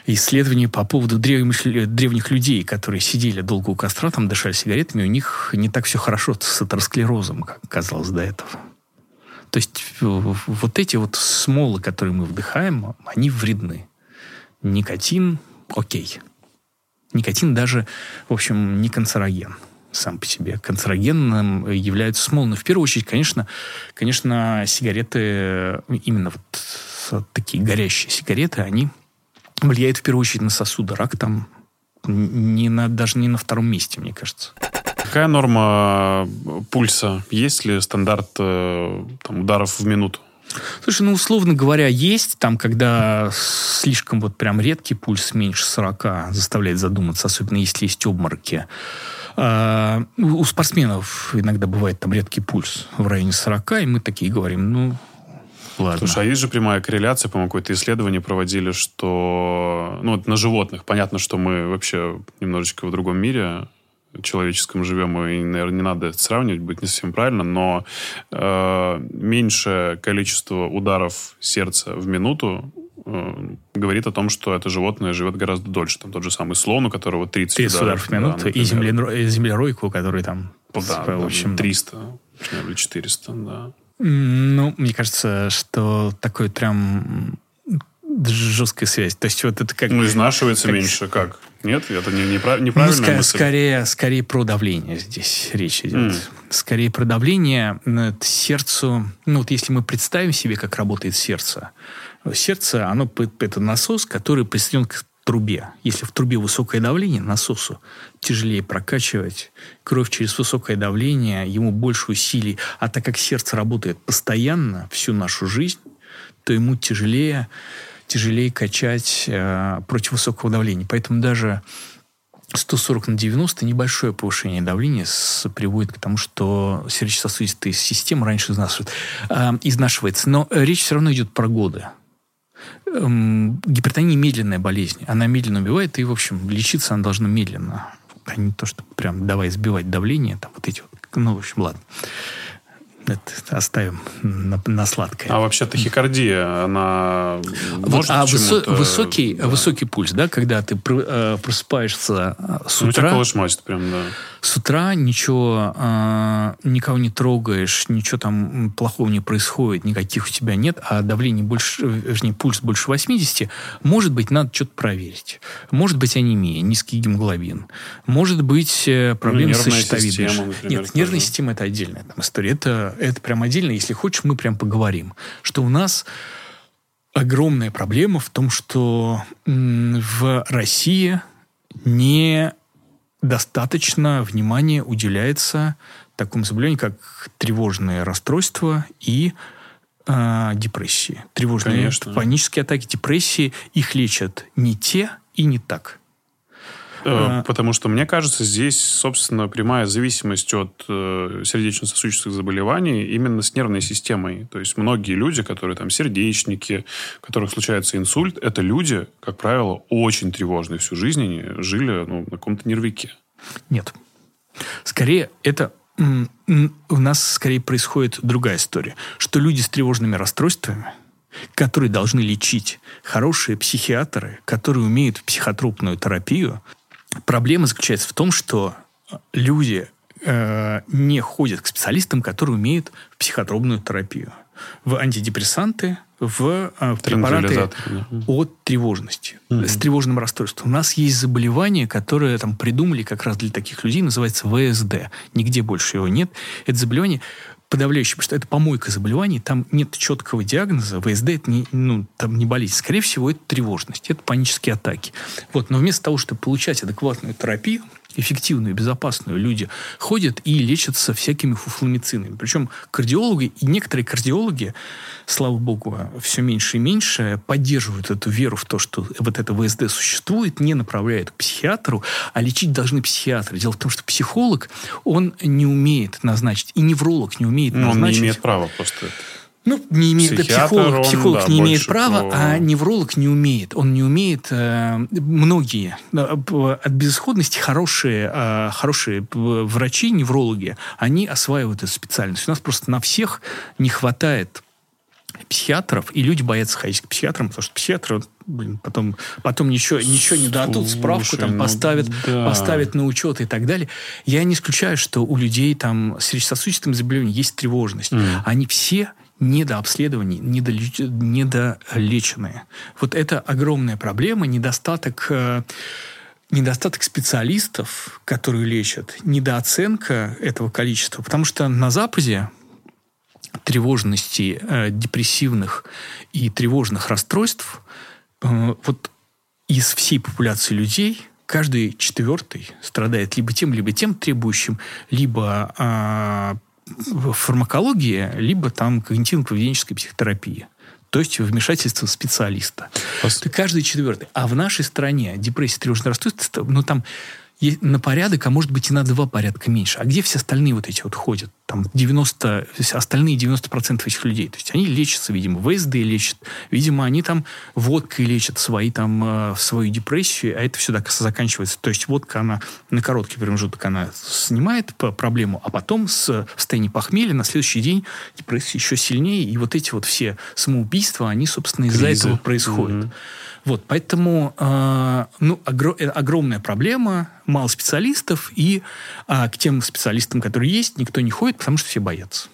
исследования по поводу древних, древних людей, которые сидели долго у костра, там дышали сигаретами, у них не так все хорошо с атеросклерозом, как казалось до этого. То есть вот эти вот смолы, которые мы вдыхаем, они вредны. Никотин – окей. Никотин даже, в общем, не канцероген. сам по себе. Канцерогенным являются смолы. Но в первую очередь, конечно, конечно сигареты, именно вот такие горящие сигареты, они влияют в первую очередь на сосуды. Рак там не на, даже не на втором месте, мне кажется. Какая норма пульса? Есть ли стандарт э, там, ударов в минуту? Слушай, ну, условно говоря, есть там, когда слишком вот прям редкий пульс меньше 40 заставляет задуматься, особенно если есть обмороки. А, у спортсменов иногда бывает там редкий пульс в районе 40, и мы такие говорим, ну, Ладно. Слушай, а есть же прямая корреляция, по-моему, какое-то исследование проводили, что... Ну, вот на животных. Понятно, что мы вообще немножечко в другом мире человеческом живем, и, наверное, не надо это сравнивать, будет не совсем правильно, но э, меньшее количество ударов сердца в минуту э, говорит о том, что это животное живет гораздо дольше. Там тот же самый слон, у которого 30, 30 ударов, ударов в минуту, да, и землеройку, который там, да, в общем... 300 или 400, да. Ну, мне кажется, что такой прям жесткая связь. То есть вот это как... Ну, изнашивается как... меньше. Как? Нет? Это не, не, неправильно ну, ска- скорее, скорее про давление здесь речь идет. Mm. Скорее про давление сердцу... Ну, вот если мы представим себе, как работает сердце. Сердце, оно это насос, который присоединен к трубе. Если в трубе высокое давление, насосу тяжелее прокачивать кровь через высокое давление, ему больше усилий. А так как сердце работает постоянно всю нашу жизнь, то ему тяжелее, тяжелее качать э, против высокого давления. Поэтому даже 140 на 90 небольшое повышение давления с, приводит к тому, что сердечно-сосудистая система раньше изнашивается. Э, изнашивается. Но речь все равно идет про годы эм, гипертония медленная болезнь. Она медленно убивает, и, в общем, лечиться она должна медленно. А не то, что прям давай сбивать давление, там вот эти вот. Ну, в общем, ладно. Это оставим на, на сладкое. А вообще тахикардия, она вот, может а высо- высокий, да. высокий пульс, да, когда ты э, просыпаешься э, с утра... Ну, тебя колышматит прям, да. С утра ничего, э, никого не трогаешь, ничего там плохого не происходит, никаких у тебя нет, а давление больше, вернее, пульс больше 80, может быть, надо что-то проверить. Может быть, анемия, низкий гемоглобин. Может быть, э, проблемы ну, с щитовидной. Нет, нервная система – это отдельная там, история. Это это прям отдельно. Если хочешь, мы прям поговорим. Что у нас огромная проблема в том, что в России не достаточно внимания уделяется такому заболеванию, как тревожное расстройство и э, депрессии. Тревожные Конечно. панические атаки, депрессии, их лечат не те и не так. Э, потому что, мне кажется, здесь, собственно, прямая зависимость от э, сердечно-сосудистых заболеваний именно с нервной системой. То есть многие люди, которые там сердечники, у которых случается инсульт, это люди, как правило, очень тревожные всю жизнь, они жили ну, на каком-то нервике. Нет. Скорее, это у нас скорее происходит другая история, что люди с тревожными расстройствами, которые должны лечить хорошие психиатры, которые умеют психотропную терапию, Проблема заключается в том, что люди э, не ходят к специалистам, которые умеют психотропную терапию, в антидепрессанты, в э, препараты от тревожности, угу. с тревожным расстройством. У нас есть заболевание, которое там придумали как раз для таких людей, называется ВСД. Нигде больше его нет. Это заболевание подавляющее, потому что это помойка заболеваний, там нет четкого диагноза, ВСД это не, ну, там не болезнь. Скорее всего, это тревожность, это панические атаки. Вот. Но вместо того, чтобы получать адекватную терапию, эффективную, безопасную, люди ходят и лечатся всякими фуфломицинами. Причем кардиологи и некоторые кардиологи, слава богу, все меньше и меньше поддерживают эту веру в то, что вот это ВСД существует, не направляют к психиатру, а лечить должны психиатры. Дело в том, что психолог, он не умеет назначить, и невролог не умеет Но назначить. Он не имеет права просто ну, не имеет Психиатр, психолог, психолог он, да, не имеет права, про... а невролог не умеет. Он не умеет. Э, многие э, от безысходности хорошие, э, хорошие врачи, неврологи, они осваивают эту специальность. У нас просто на всех не хватает психиатров, и люди боятся ходить к психиатрам, потому что психиатры блин, потом, потом ничего, ничего не дадут, справку там ну, поставят, да. поставят на учет и так далее. Я не исключаю, что у людей там с сердечно-сосудистым заболеванием есть тревожность. Mm. Они все недообследований, недолеч... недолеченные. Вот это огромная проблема, недостаток э, недостаток специалистов, которые лечат, недооценка этого количества. Потому что на Западе тревожности, э, депрессивных и тревожных расстройств э, вот из всей популяции людей каждый четвертый страдает либо тем, либо тем требующим, либо э, фармакологии, либо там когнитивно-поведенческой психотерапии то есть вмешательство специалиста. Пос... Каждый четвертый. А в нашей стране депрессия, тревожное расстройство, ну там на порядок, а может быть и на два порядка меньше. А где все остальные вот эти вот ходят? Там 90, остальные 90% этих людей. То есть они лечатся, видимо, ВСД лечат. Видимо, они там водкой лечат свои, там, э, свою депрессию, а это все так заканчивается. То есть водка, она на короткий промежуток она снимает проблему, а потом с состояния похмелья на следующий день депрессия еще сильнее. И вот эти вот все самоубийства, они, собственно, из-за этого происходят. Mm-hmm. Вот, поэтому э, ну, огр- огромная проблема, мало специалистов, и э, к тем специалистам, которые есть, никто не ходит, потому что все боятся.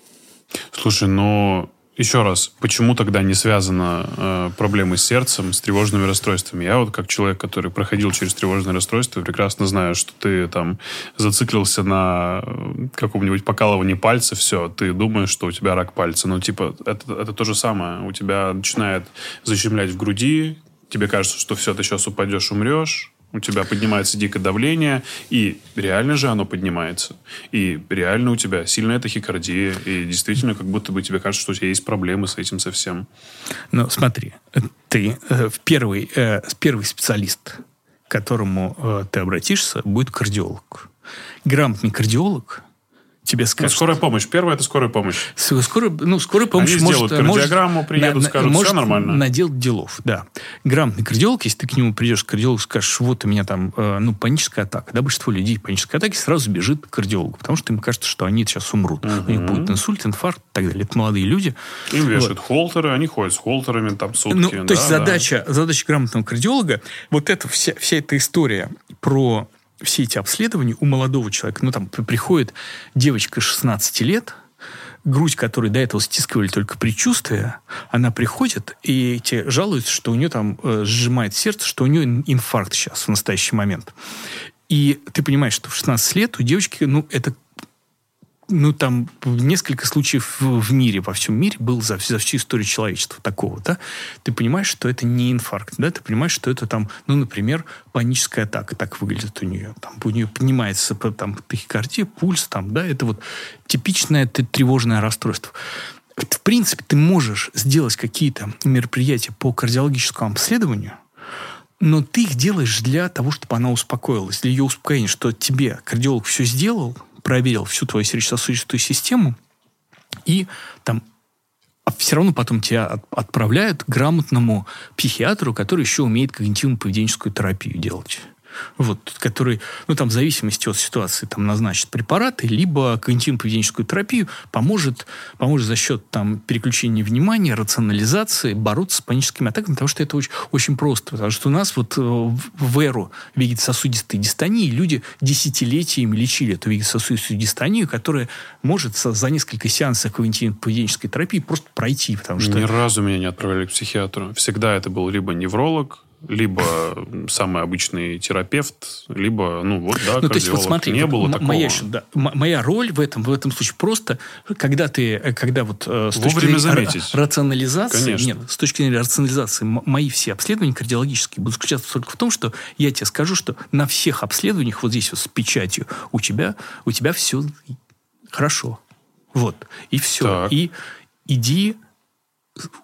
Слушай, но еще раз, почему тогда не связана э, проблема с сердцем, с тревожными расстройствами? Я вот как человек, который проходил через тревожное расстройство, прекрасно знаю, что ты там зациклился на э, каком-нибудь покалывании пальца, все, ты думаешь, что у тебя рак пальца. Ну, типа, это, это то же самое. У тебя начинает защемлять в груди, тебе кажется, что все, ты сейчас упадешь, умрешь, у тебя поднимается дикое давление, и реально же оно поднимается. И реально у тебя сильная тахикардия, и действительно как будто бы тебе кажется, что у тебя есть проблемы с этим совсем. Ну, смотри, ты э, первый, э, первый специалист, к которому э, ты обратишься, будет кардиолог. Грамотный кардиолог тебе скажут. Ну, скорая помощь. Первое – это скорая помощь. Скорая, ну, скорая помощь Они может... сделают кардиограмму, приедут, на, скажут, может все нормально. наделать делов, да. Грамотный кардиолог, если ты к нему придешь, кардиолог, скажешь, вот у меня там, э, ну, паническая атака. Да, большинство людей панической атаки сразу бежит к кардиологу, потому что им кажется, что они сейчас умрут. Угу. У них будет инсульт, инфаркт и так далее. Это молодые люди. Им вешают вот. холтеры, они ходят с холтерами там сутки. Ну, то да, есть да. задача, задача грамотного кардиолога, вот эта вся, вся эта история про все эти обследования у молодого человека, ну, там приходит девочка 16 лет, грудь, которой до этого стискивали только предчувствия, она приходит, и те жалуются, что у нее там э, сжимает сердце, что у нее инфаркт сейчас в настоящий момент. И ты понимаешь, что в 16 лет у девочки, ну, это ну, там несколько случаев в мире, во всем мире был за, за всю историю человечества такого, да, ты понимаешь, что это не инфаркт, да, ты понимаешь, что это там, ну, например, паническая атака, так выглядит у нее, там, у нее поднимается там тахикардия, пульс, там, да, это вот типичное тревожное расстройство. В принципе, ты можешь сделать какие-то мероприятия по кардиологическому обследованию, но ты их делаешь для того, чтобы она успокоилась, для ее успокоения, что тебе кардиолог все сделал, проверил всю твою сердечно-сосудистую систему, и там а все равно потом тебя отправляют к грамотному психиатру, который еще умеет когнитивно-поведенческую терапию делать вот, который, ну, там, в зависимости от ситуации, там, назначит препараты, либо когнитивно-поведенческую терапию, поможет, поможет за счет, там, переключения внимания, рационализации бороться с паническими атаками, потому что это очень, очень просто. Потому что у нас вот э, в эру вегетососудистой дистонии люди десятилетиями лечили эту вегетососудистую дистонию, которая может за несколько сеансов когнитивно-поведенческой терапии просто пройти, потому что... Ни разу меня не отправляли к психиатру. Всегда это был либо невролог, либо самый обычный терапевт, либо, ну, вот, да, ну, то есть, вот смотри, не вот было такого. Моя, да, моя роль в этом, в этом случае просто, когда ты, когда вот э, с точки зрения заметить. рационализации, Конечно. нет, с точки зрения рационализации, мои все обследования кардиологические будут заключаться только в том, что я тебе скажу, что на всех обследованиях, вот здесь вот с печатью, у тебя, у тебя все хорошо. Вот. И все. Так. И иди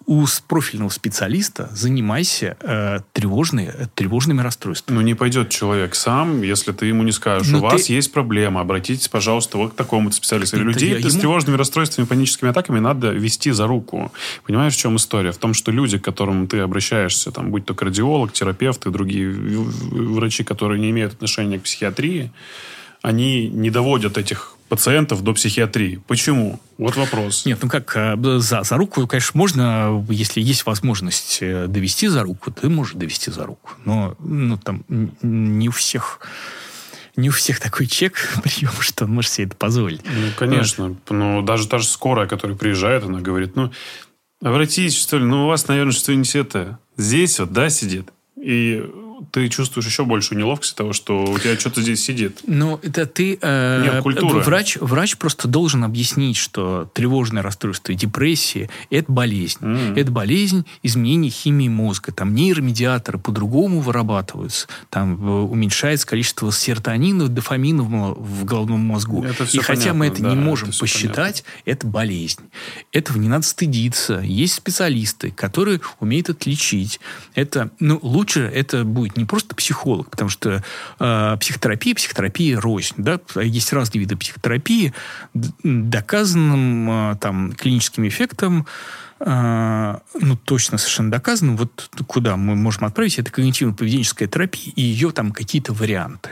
у профильного специалиста занимайся э, тревожные, тревожными расстройствами. Ну, не пойдет человек сам, если ты ему не скажешь, Но у вас ты- есть проблема, обратитесь, пожалуйста, вот к такому специалисту. Это Людей я с ему- тревожными расстройствами, паническими атаками надо вести за руку. Понимаешь, в чем история? В том, что люди, к которым ты обращаешься, там, будь то кардиолог, терапевт и другие врачи, которые не имеют отношения к психиатрии, они не доводят этих пациентов до психиатрии. Почему? Вот вопрос. Нет, ну как, э, за, за руку, конечно, можно, если есть возможность э, довести за руку, ты можешь довести за руку. Но ну, там не у всех не у всех такой чек прием, что он может себе это позволить. Ну, конечно. Но даже та же скорая, которая приезжает, она говорит, ну, обратитесь, что ли, ну, у вас, наверное, что-нибудь это здесь вот, да, сидит. И ты чувствуешь еще большую неловкость того, что у тебя что-то здесь сидит. Ну, это ты... Э, Нет культуры. Врач, врач просто должен объяснить, что тревожное расстройство и депрессия – это болезнь. Мгм. Это болезнь изменения химии мозга. Там нейромедиаторы по-другому вырабатываются. Там э, уменьшается количество серотонина, дофамина в, в головном мозгу. Это и всё хотя мы понятно, это не да, можем это посчитать, это болезнь. Этого не надо стыдиться. Есть специалисты, которые умеют отличить. Это, ну, лучше это будет не просто психолог, потому что э, психотерапия, психотерапия рознь. Да? Есть разные виды психотерапии, доказанным э, там, клиническим эффектом, э, ну, точно совершенно доказанным, вот куда мы можем отправить, это когнитивно-поведенческая терапия и ее там какие-то варианты.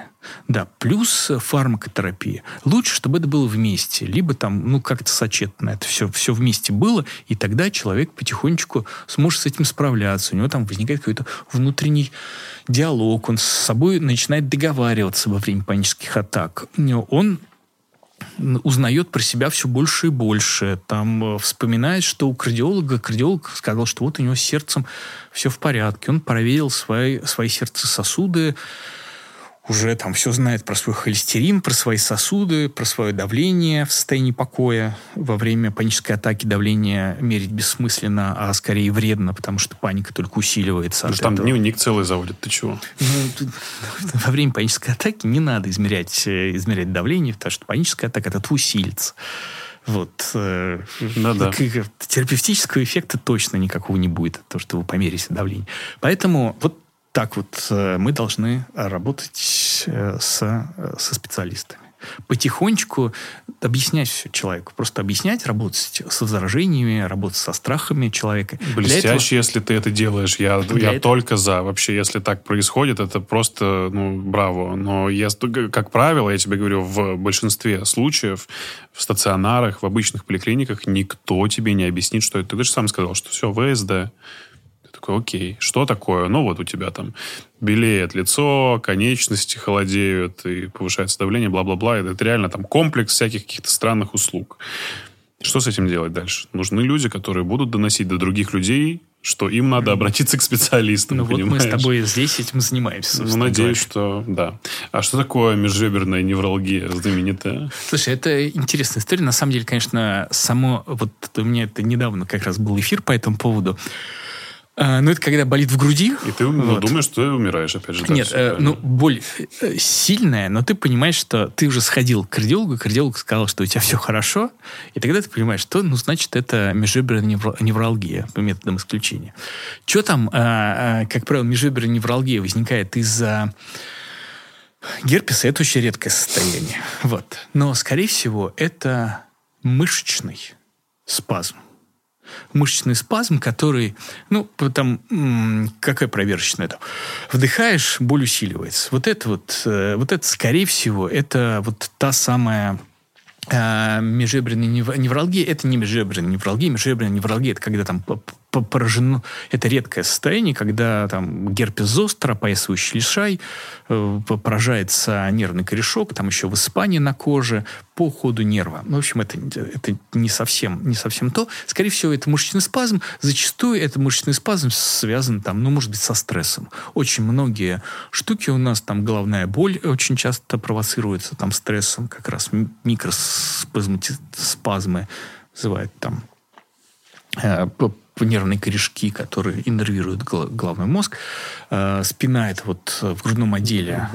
Да, плюс фармакотерапия. Лучше, чтобы это было вместе, либо там, ну, как-то сочетано это все, все вместе было, и тогда человек потихонечку сможет с этим справляться. У него там возникает какой-то внутренний диалог, он с собой начинает договариваться во время панических атак. Он узнает про себя все больше и больше. Там э, вспоминает, что у кардиолога, кардиолог сказал, что вот у него с сердцем все в порядке. Он проверил свои, свои сердцесосуды, уже там все знает про свой холестерин, про свои сосуды, про свое давление в состоянии покоя. Во время панической атаки давление мерить бессмысленно, а скорее вредно, потому что паника только усиливается. Потому от что там этого. дневник целый заводит. Ты чего? Ну, во время панической атаки не надо измерять, э, измерять давление, потому что паническая атака от этого усилится. Вот. э, Да-да. к- к- Терапевтического эффекта точно никакого не будет, от того, что вы померите давление. Поэтому вот так вот э, мы должны работать э, с, э, со специалистами. Потихонечку объяснять все человеку. Просто объяснять, работать с возражениями, работать со страхами человека. Блестяще, этого- если ты это делаешь. Я, я этого- только за. Вообще, если так происходит, это просто, ну, браво. Но я, как правило, я тебе говорю, в большинстве случаев в стационарах, в обычных поликлиниках никто тебе не объяснит, что это. Ты же сам сказал, что все, ВСД. Такой, окей, что такое? Ну, вот у тебя там белеет лицо, конечности холодеют, и повышается давление, бла-бла-бла. Это реально там комплекс всяких каких-то странных услуг. Что с этим делать дальше? Нужны люди, которые будут доносить до других людей, что им надо обратиться к специалистам, Ну вот мы понимаешь? с тобой здесь этим занимаемся. Ну, надеюсь, говоря. что да. А что такое межреберная невралгия знаменитая? Слушай, это интересная история. На самом деле, конечно, само... Вот у меня это недавно как раз был эфир по этому поводу. А, ну, это когда болит в груди. И ты ну, Вот. думаешь, что ты умираешь, опять же. да, Нет, э, ну, боль э, сильная, но ты понимаешь, что ты уже сходил к кардиологу, кардиолог сказал, что у тебя все хорошо, и тогда ты понимаешь, что, ну, значит, это межреберная невралгия по методам исключения. Что там, а, как правило, межреберная невралгия возникает из-за герпеса, это очень редкое состояние. Вот. Но, скорее всего, это мышечный спазм мышечный спазм, который, ну, там, какая проверочная там, вдыхаешь, боль усиливается. Вот это вот, э, вот это, скорее всего, это вот та самая э, межреберная нев- невралгия. Это не межреберная невралгия. Межреберная невралгия – это когда там поражено... Это редкое состояние, когда там герпес зостер, опоясывающий лишай, э, поражается нервный корешок, там еще высыпание на коже по ходу нерва. Ну, в общем, это, это не, совсем, не совсем то. Скорее всего, это мышечный спазм. Зачастую это мышечный спазм связан, там, ну, может быть, со стрессом. Очень многие штуки у нас, там, головная боль очень часто провоцируется там стрессом, как раз микроспазмы вызывают там э, нервные корешки, которые иннервируют головной мозг. Э, спина – это вот в грудном отделе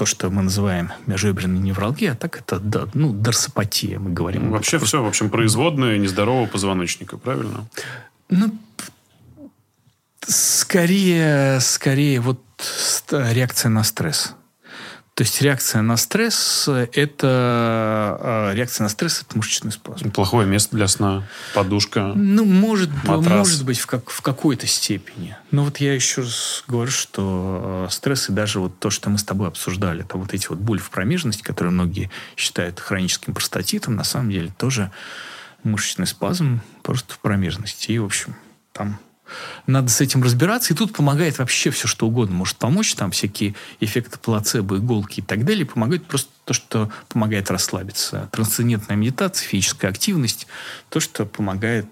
то, что мы называем межреберной невралгией, а так это да, ну, дорсопатия, мы говорим. Ну, Вообще все, в общем, производные нездорового позвоночника, правильно? Ну, скорее, скорее вот реакция на стресс. То есть реакция на стресс – это э, реакция на стресс – это мышечный спазм. Плохое место для сна, подушка. Ну, может, Матрас. может быть, в, как, в какой-то степени. Но вот я еще раз говорю, что э, стресс и даже вот то, что мы с тобой обсуждали, это вот эти вот боли в промежности, которые многие считают хроническим простатитом, на самом деле тоже мышечный спазм просто в промежности. И, в общем, там надо с этим разбираться. И тут помогает вообще все, что угодно. Может помочь там всякие эффекты плацебо, иголки и так далее. Помогает просто то, что помогает расслабиться. Трансцендентная медитация, физическая активность. То, что помогает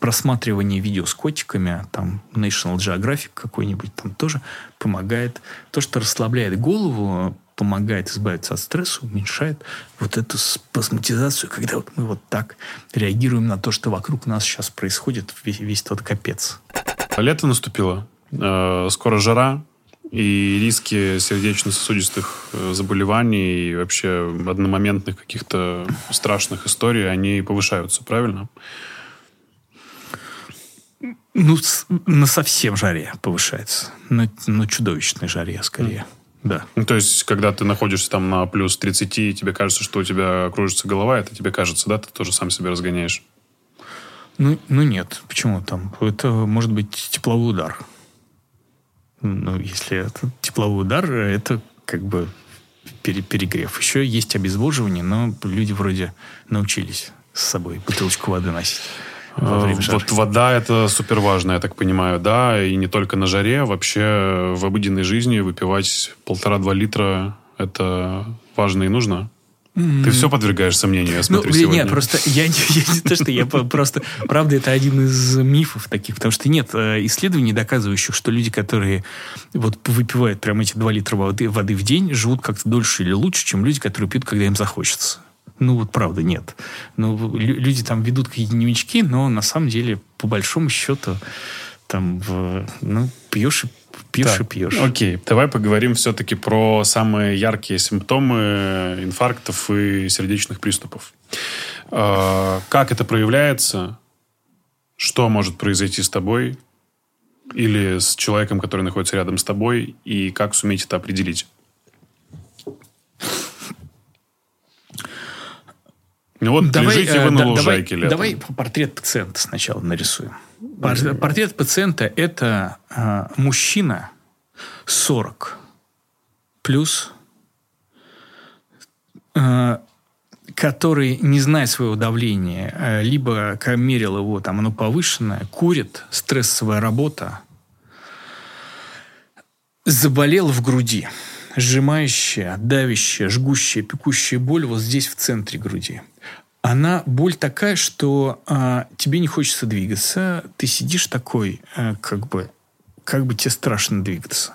просматривание видео с котиками, там National Geographic какой-нибудь, там тоже помогает. То, что расслабляет голову, помогает избавиться от стресса, уменьшает вот эту спазматизацию, когда вот мы вот так реагируем на то, что вокруг нас сейчас происходит, весь, весь тот капец. Лето наступило, э, скоро жара, и риски сердечно-сосудистых э, заболеваний и вообще одномоментных каких-то страшных историй, они повышаются, правильно? Ну, на совсем жаре повышается. На, на чудовищной жаре, скорее. Mm. Да. Ну, то есть, когда ты находишься там на плюс 30, и тебе кажется, что у тебя кружится голова, это тебе кажется, да? Ты тоже сам себя разгоняешь? Ну, ну нет. Почему там? Это может быть тепловой удар. Ну, если это тепловой удар, это как бы перегрев. Еще есть обезвоживание, но люди вроде научились с собой бутылочку воды носить. Э, вот вода это супер важно, я так понимаю, да, и не только на жаре, вообще в обыденной жизни выпивать полтора-два литра это важно и нужно. Ты все подвергаешь сомнению, я ну, смотрю, ну, сегодня. Нет, просто я, я не то, что я просто... Правда, это один из мифов таких, потому что нет э, исследований, доказывающих, что люди, которые вот выпивают прям эти 2 литра воды, воды в день, живут как-то дольше или лучше, чем люди, которые пьют, когда им захочется. Ну, вот правда, нет. Ну, люди там ведут какие-то дневнички, но на самом деле, по большому счету, там, в, ну, пьешь и пьешь так, и пьешь. Окей, давай поговорим все-таки про самые яркие симптомы инфарктов и сердечных приступов. А, как это проявляется? Что может произойти с тобой или с человеком, который находится рядом с тобой, и как суметь это определить? Ну вот давай, лежите вы э, на да, лужайке давай, летом. Давай портрет пациента сначала нарисуем. Портрет пациента – это э, мужчина 40 плюс, э, который, не зная своего давления, э, либо мерил его, там оно повышенное, курит, стрессовая работа, заболел в груди, сжимающая, давящая, жгущая, пекущая боль вот здесь в центре груди она боль такая, что а, тебе не хочется двигаться, ты сидишь такой, а, как бы, как бы тебе страшно двигаться.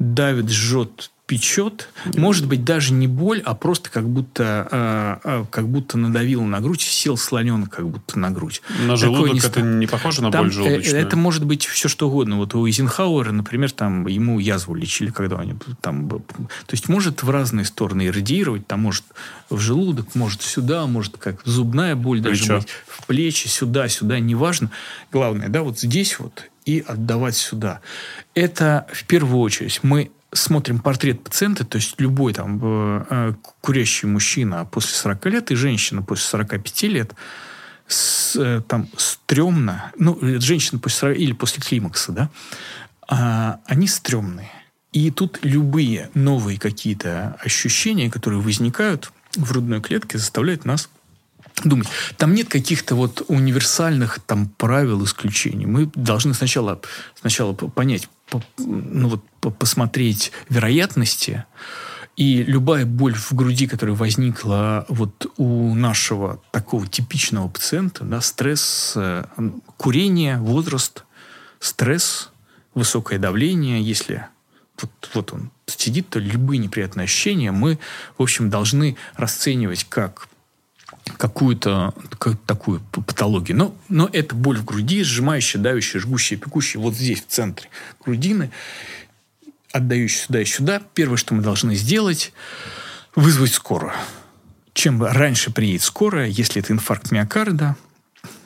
Давит, жжет, печет. Может быть, даже не боль, а просто как будто, э, э, как будто надавил на грудь, сел слоненок как будто на грудь. На желудок не это не похоже на там, боль желудочную? Это может быть все что угодно. Вот у Эйзенхауэра, например, там ему язву лечили, когда они там... То есть может в разные стороны радиировать, там может в желудок, может сюда, может как зубная боль даже Плечо. быть, в плечи, сюда, сюда, неважно. Главное, да, вот здесь вот и отдавать сюда. Это в первую очередь мы смотрим портрет пациента, то есть любой там э, э курящий мужчина после 40 лет и женщина после 45 лет, с, э, там стрёмно, ну, женщина после 40, или после климакса, да, а, они стрёмные. И тут любые новые какие-то ощущения, которые возникают в грудной клетке, заставляют нас думать. Там нет каких-то вот универсальных там правил, исключений. Мы должны сначала, сначала понять, ну вот посмотреть вероятности, и любая боль в груди, которая возникла вот у нашего такого типичного пациента, да, стресс, э, курение, возраст, стресс, высокое давление, если вот, вот он сидит, то любые неприятные ощущения мы, в общем, должны расценивать как какую-то как, такую патологию. Но, но это боль в груди, сжимающая, давящая, жгущая, пекущая вот здесь, в центре грудины, отдающая сюда и сюда. Первое, что мы должны сделать, вызвать скорую. Чем раньше приедет скорая, если это инфаркт миокарда,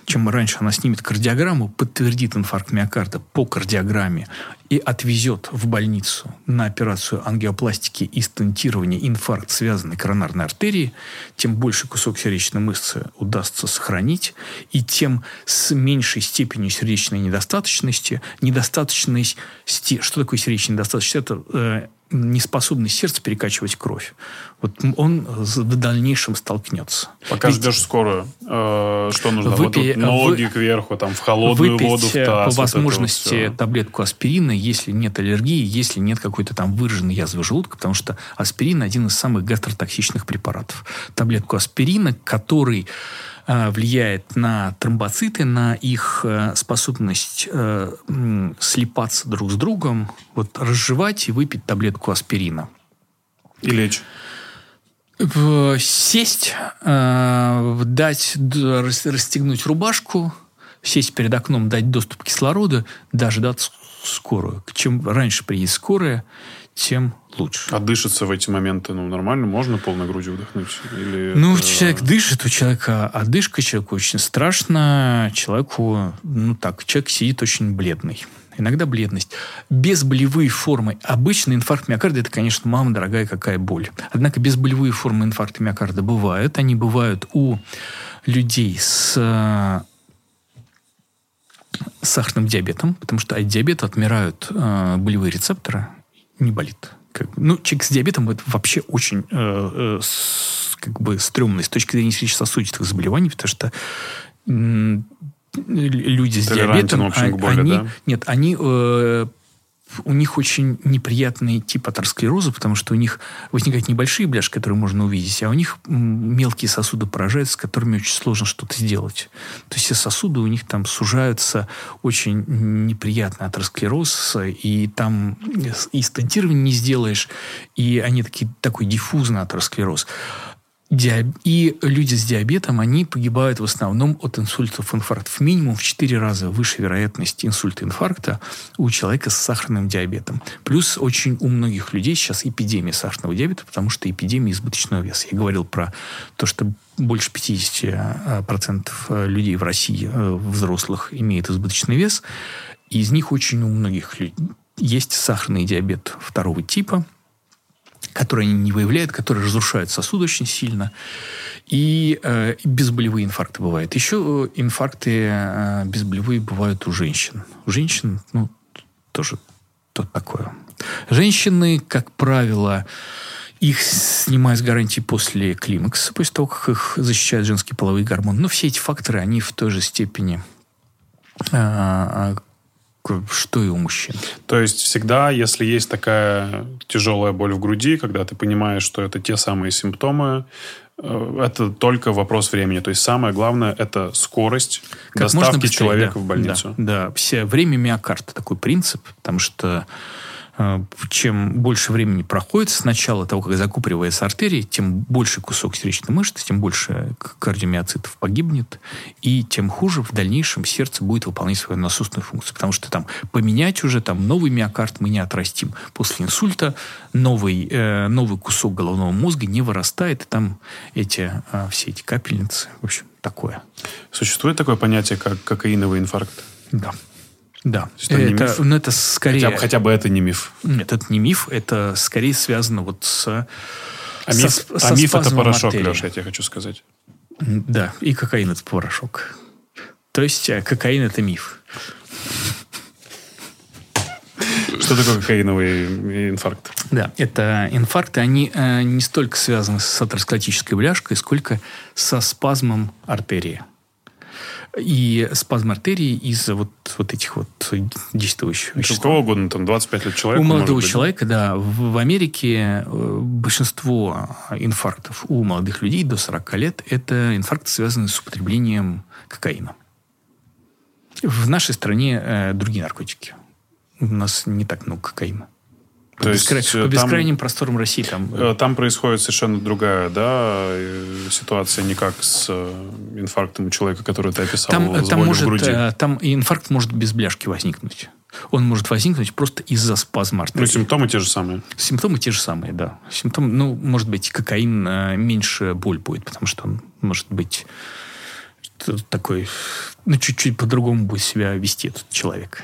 чем раньше она снимет кардиограмму, подтвердит инфаркт миокарда по кардиограмме и отвезет в больницу на операцию ангиопластики и стентирования инфаркт связанной коронарной артерии, тем больше кусок сердечной мышцы удастся сохранить, и тем с меньшей степенью сердечной недостаточности, недостаточность, что такое сердечная недостаточность? Это э, неспособность сердца перекачивать кровь. Вот он в дальнейшем столкнется. Пока Ведь ждешь скорую, э, что нужно? Выпей, вот ноги вы, кверху, там, в холодную выпить воду, в таз. по возможности вот таблетку аспирина, если нет аллергии, если нет какой-то там выраженной язвы желудка, потому что аспирин один из самых гастротоксичных препаратов. Таблетку аспирина, который э, влияет на тромбоциты, на их э, способность э, слипаться друг с другом, вот разжевать и выпить таблетку аспирина. И лечь. Сесть, дать, расстегнуть рубашку, сесть перед окном, дать доступ к кислороду, даже дать с- скорую. Чем раньше приедет скорая, тем лучше. А дышится в эти моменты, ну, нормально? Можно полной грудью вдохнуть? Или Ну, это- человек дышит, у человека одышка, человеку очень страшно, человеку, ну так, человек сидит очень бледный. Иногда бледность. Безболевые формы. Обычный инфаркт миокарда – это, конечно, мама дорогая, какая боль. Однако безболевые формы инфаркта миокарда бывают. Они бывают у людей с э, сахарным диабетом, потому что от диабета отмирают э, болевые рецепторы, не болит. Как- ну, человек с диабетом это вообще очень э, э, с- как бы стрёмно с точки зрения сердечно-сосудистых заболеваний, потому что м, люди с диабетом, общем, а- боли, они, да? нет, они э, у них очень неприятный тип атеросклероза, потому что у них возникают небольшие бляшки, которые можно увидеть, а у них мелкие сосуды поражаются, с которыми очень сложно что-то сделать. То есть все сосуды у них там сужаются, очень неприятный атеросклероз, и там и стентирование не сделаешь, и они такие, такой диффузный атеросклероз. И люди с диабетом, они погибают в основном от инсультов, инфарктов. Минимум в 4 раза выше вероятность инсульта, инфаркта у человека с сахарным диабетом. Плюс очень у многих людей сейчас эпидемия сахарного диабета, потому что эпидемия избыточного веса. Я говорил про то, что больше 50% людей в России, э, взрослых, имеют избыточный вес. И из них очень у многих людей есть сахарный диабет второго типа – которые они не выявляют, которые разрушают сосуд очень сильно. И э, безболевые инфаркты бывают. Еще э, инфаркты э, безболевые бывают у женщин. У женщин, ну, тоже то такое. Женщины, как правило, их снимают с гарантии после климакса, после того, как их защищают женские половые гормоны. Но все эти факторы, они в той же степени, э, что и у мужчин. То есть всегда, если есть такая тяжелая боль в груди, когда ты понимаешь, что это те самые симптомы, э, это только вопрос времени. То есть самое главное – это скорость Как доставки быстрее, человека да, в больницу. Да, да. Все, время миокарда такой принцип, потому что чем больше времени проходит с начала того, как закупоривается артерия, тем больше кусок сердечной мышцы, тем больше кардиомиоцитов погибнет, и тем хуже в дальнейшем сердце будет выполнять свою насосную функцию. Потому что там поменять уже там новый миокард мы не отрастим. После инсульта новый, э, новый кусок головного мозга не вырастает, и там эти, э, все эти капельницы, в общем, такое. Существует такое понятие, как кокаиновый инфаркт? Да. Да. Что, это, миф? ну, это скорее... Хотя, бы- хотя бы это не миф. Нет, это не миф, это скорее связано вот с... А со миф, сп- а со миф это порошок, артерии. Леша, я тебе хочу сказать. Да, и кокаин это порошок. То есть э, кокаин это миф. Что такое кокаиновый инфаркт? Да, это инфаркты, они э, не столько связаны с атеросклеротической бляшкой, сколько со спазмом артерии. И спазм артерии из-за вот, вот этих вот действующих веществ. кого угодно, там 25 лет человека. У молодого человека, да, в, в Америке э, большинство инфарктов у молодых людей до 40 лет это инфаркты, связанные с употреблением кокаина. В нашей стране э, другие наркотики. У нас не так много кокаина. По, То бескра- есть, по э, там- бескрайним просторам России там... э, Э, Там происходит совершенно другая да, ситуация, не как с инфарктом у человека, который ты описал, Там, там, болью в может, груди. там и инфаркт может без бляшки возникнуть. Он может возникнуть просто из-за спазма артерии. Ну, симптомы те же самые. Симптомы те же самые, да. Симптомы, ну, может быть, кокаин меньше боль будет, потому что он может быть такой, ну, чуть-чуть по-другому будет себя вести этот человек.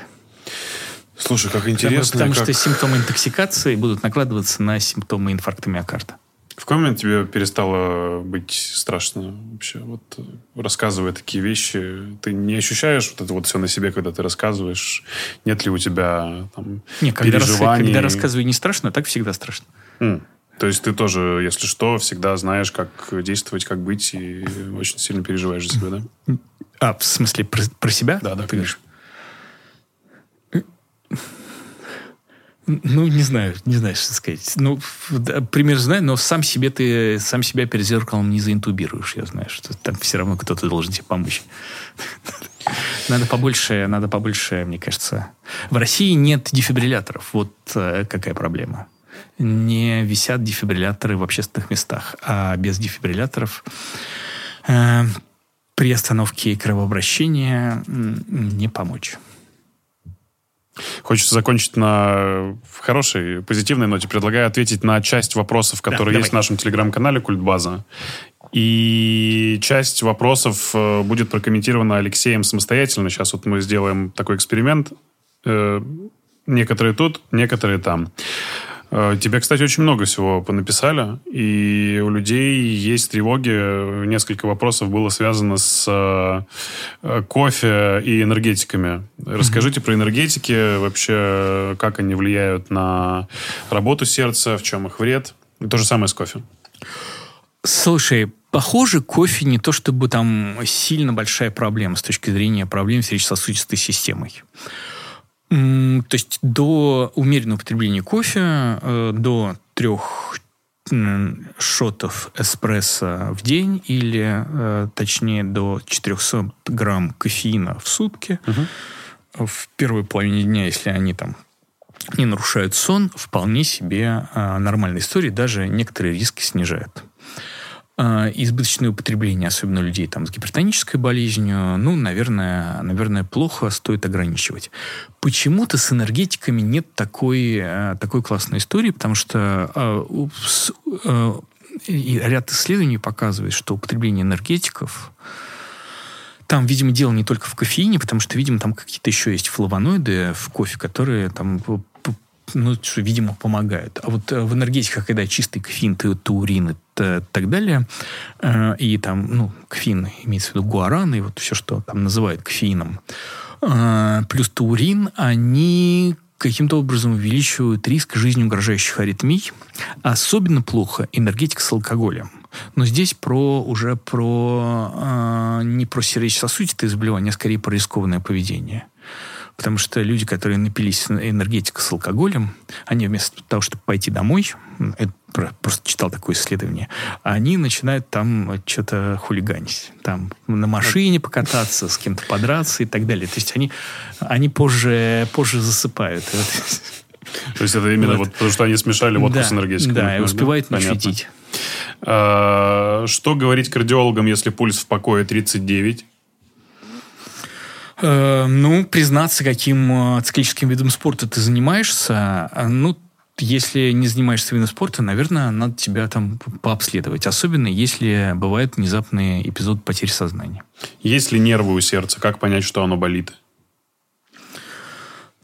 Слушай, как Потому- интересно. Потому как- что симптомы интоксикации будут накладываться на симптомы инфаркта миокарда. В какой момент тебе перестало быть страшно вообще? Вот э, рассказывая такие вещи, ты не ощущаешь вот это вот все на себе, когда ты рассказываешь? Нет ли у тебя там Не, когда, рас- переживаний? когда рассказываю не страшно, так всегда страшно. М. То есть ты тоже, если что, всегда знаешь, как действовать, как быть, и очень сильно переживаешь за себя, да? А, в смысле, про, про себя? Да, да, конечно. Ну, не знаю, не знаю, что сказать. Ну, да, пример знаю, но сам себе ты, сам себя перед зеркалом не заинтубируешь. Я знаю, что там все равно кто-то должен тебе помочь. Надо побольше, надо побольше, мне кажется. В России нет дефибрилляторов. Вот э, какая проблема. Не висят дефибрилляторы в общественных местах. А без дефибрилляторов э, при остановке кровообращения не помочь. Хочется закончить на хорошей, позитивной ноте. Предлагаю ответить на часть вопросов, которые да, есть давай. в нашем телеграм-канале Культбаза. И часть вопросов э, будет прокомментирована Алексеем самостоятельно. Сейчас вот мы сделаем такой эксперимент. Э, некоторые тут, некоторые там. Э, тебе, кстати, очень много всего понаписали, и у людей есть тревоги. Несколько вопросов было связано с э, кофе и энергетиками. Расскажите mm-hmm. про энергетики, вообще, как они влияют на работу сердца, в чем их вред. И то же самое с кофе. Слушай, похоже, кофе не то чтобы там сильно большая проблема с точки зрения проблем с сердечно-сосудистой системой. То есть до умеренного употребления кофе, э, до трех шотов эспрессо в день или, э, точнее, до 400 грамм кофеина в сутки угу. в первой половине дня, если они там не нарушают сон, вполне себе э, нормальная история, даже некоторые риски снижают. А, избыточное употребление, особенно людей там, с гипертонической болезнью, ну, наверное, наверное, плохо, стоит ограничивать. Почему-то с энергетиками нет такой, э, такой классной истории, потому что э, э, и ряд исследований показывает, что употребление энергетиков там, видимо, дело не только в кофеине, потому что, видимо, там какие-то еще есть флавоноиды в кофе, которые там ну, что, видимо, помогают. А вот в энергетиках, когда чистый кофеин, таурин и так далее. Э, и там, ну, кофеин, имеется в виду гуаран, и вот все, что там называют кофеином. Э, плюс таурин, они каким-то образом увеличивают риск жизни угрожающих аритмий. Особенно плохо энергетика с алкоголем. Но здесь про уже про э, не про сердечно-сосудистые заболевания, а скорее про рискованное поведение. Потому что люди, которые напились энергетика с алкоголем, они вместо того, чтобы пойти домой, это просто читал такое исследование, они начинают там что-то хулиганить. Там на машине покататься, с кем-то подраться и так далее. То есть они, они позже, позже засыпают. То есть это именно вот, потому, что они смешали водку с энергетикой. Да, и да? нафитить. А, что говорить кардиологам, если пульс в покое 39? Э, ну, признаться, каким э, циклическим видом спорта ты занимаешься, э, ну, если не занимаешься видом спорта, наверное, надо тебя там пообследовать. Особенно, если бывает внезапный эпизод потери сознания. Есть ли нервы у сердца? Как понять, что оно болит?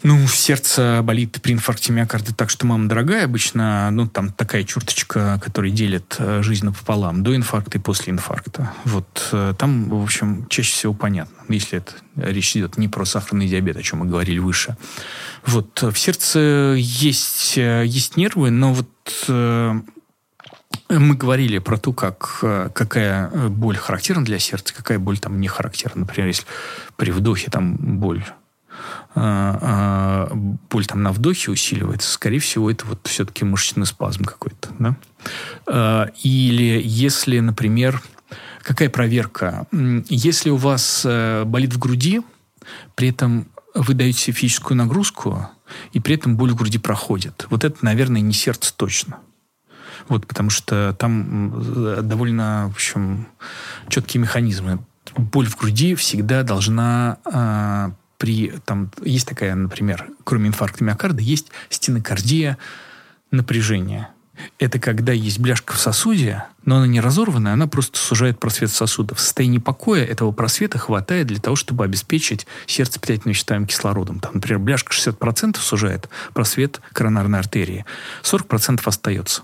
Ну, сердце болит при инфаркте миокарда так, что мама дорогая. Обычно, ну, там такая черточка, которая делит э, жизнь пополам. До инфаркта и после инфаркта. Вот э, там, в общем, чаще всего понятно. Если это речь идет не про сахарный диабет, о чем мы говорили выше. Вот в сердце есть, э, есть нервы, но вот мы говорили про то, как, какая боль характерна для сердца, какая боль там не характерна. Например, если при вдохе там боль а, а, боль там на вдохе усиливается, скорее всего, это вот все-таки мышечный спазм какой-то. Да? А, или если, например, какая проверка? Если у вас э, болит в груди, при этом вы даете физическую нагрузку, и при этом боль в груди проходит. Вот это, наверное, не сердце точно. Вот, потому что там довольно, в общем, четкие механизмы. Боль в груди всегда должна при, там, есть такая, например, кроме инфаркта миокарда, есть стенокардия напряжения. Это когда есть бляшка в сосуде, но она не разорванная, она просто сужает просвет сосуда. В состоянии покоя этого просвета хватает для того, чтобы обеспечить сердце питательными веществами кислородом. Там, например, бляшка 60% сужает просвет коронарной артерии, 40% остается.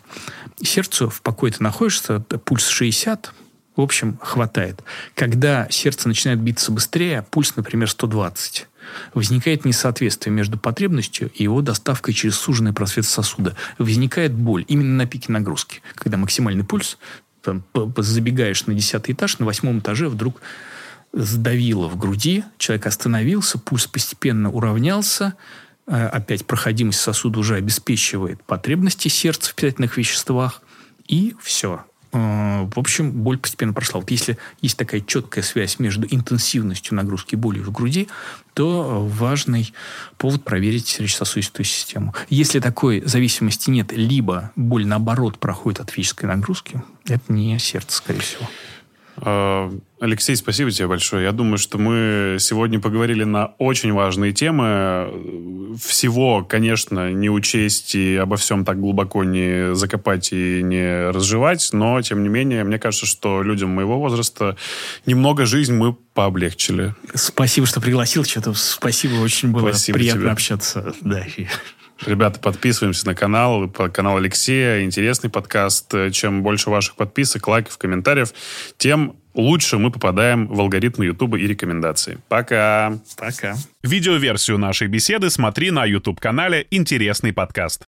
Сердцу в покое ты находишься, пульс 60, в общем, хватает. Когда сердце начинает биться быстрее, пульс, например, 120, возникает несоответствие между потребностью и его доставкой через суженный просвет сосуда. Возникает боль именно на пике нагрузки, когда максимальный пульс, там, забегаешь на десятый этаж, на восьмом этаже вдруг сдавило в груди, человек остановился, пульс постепенно уравнялся, Э, опять проходимость сосуда уже обеспечивает потребности сердца в питательных веществах. И все. Э, в общем, боль постепенно прошла. Вот если есть такая четкая связь между интенсивностью нагрузки и болью в груди, то важный повод проверить сердечно-сосудистую систему. Если такой зависимости нет, либо боль, наоборот, проходит от физической нагрузки, это не сердце, скорее всего. Э, Алексей, спасибо тебе большое. Я думаю, что мы сегодня поговорили на очень важные темы. Всего, конечно, не учесть и обо всем так глубоко не закопать и не разжевать, но, тем не менее, мне кажется, что людям моего возраста немного жизнь мы пооблегчили. Спасибо, что пригласил. Что-то спасибо, очень было спасибо приятно тебе. общаться. Да. Ребята, подписываемся на канал, канал Алексея. Интересный подкаст. Чем больше ваших подписок, лайков, комментариев, тем лучше мы попадаем в алгоритмы YouTube и рекомендации. Пока. Пока. Видеоверсию нашей беседы смотри на YouTube-канале «Интересный подкаст».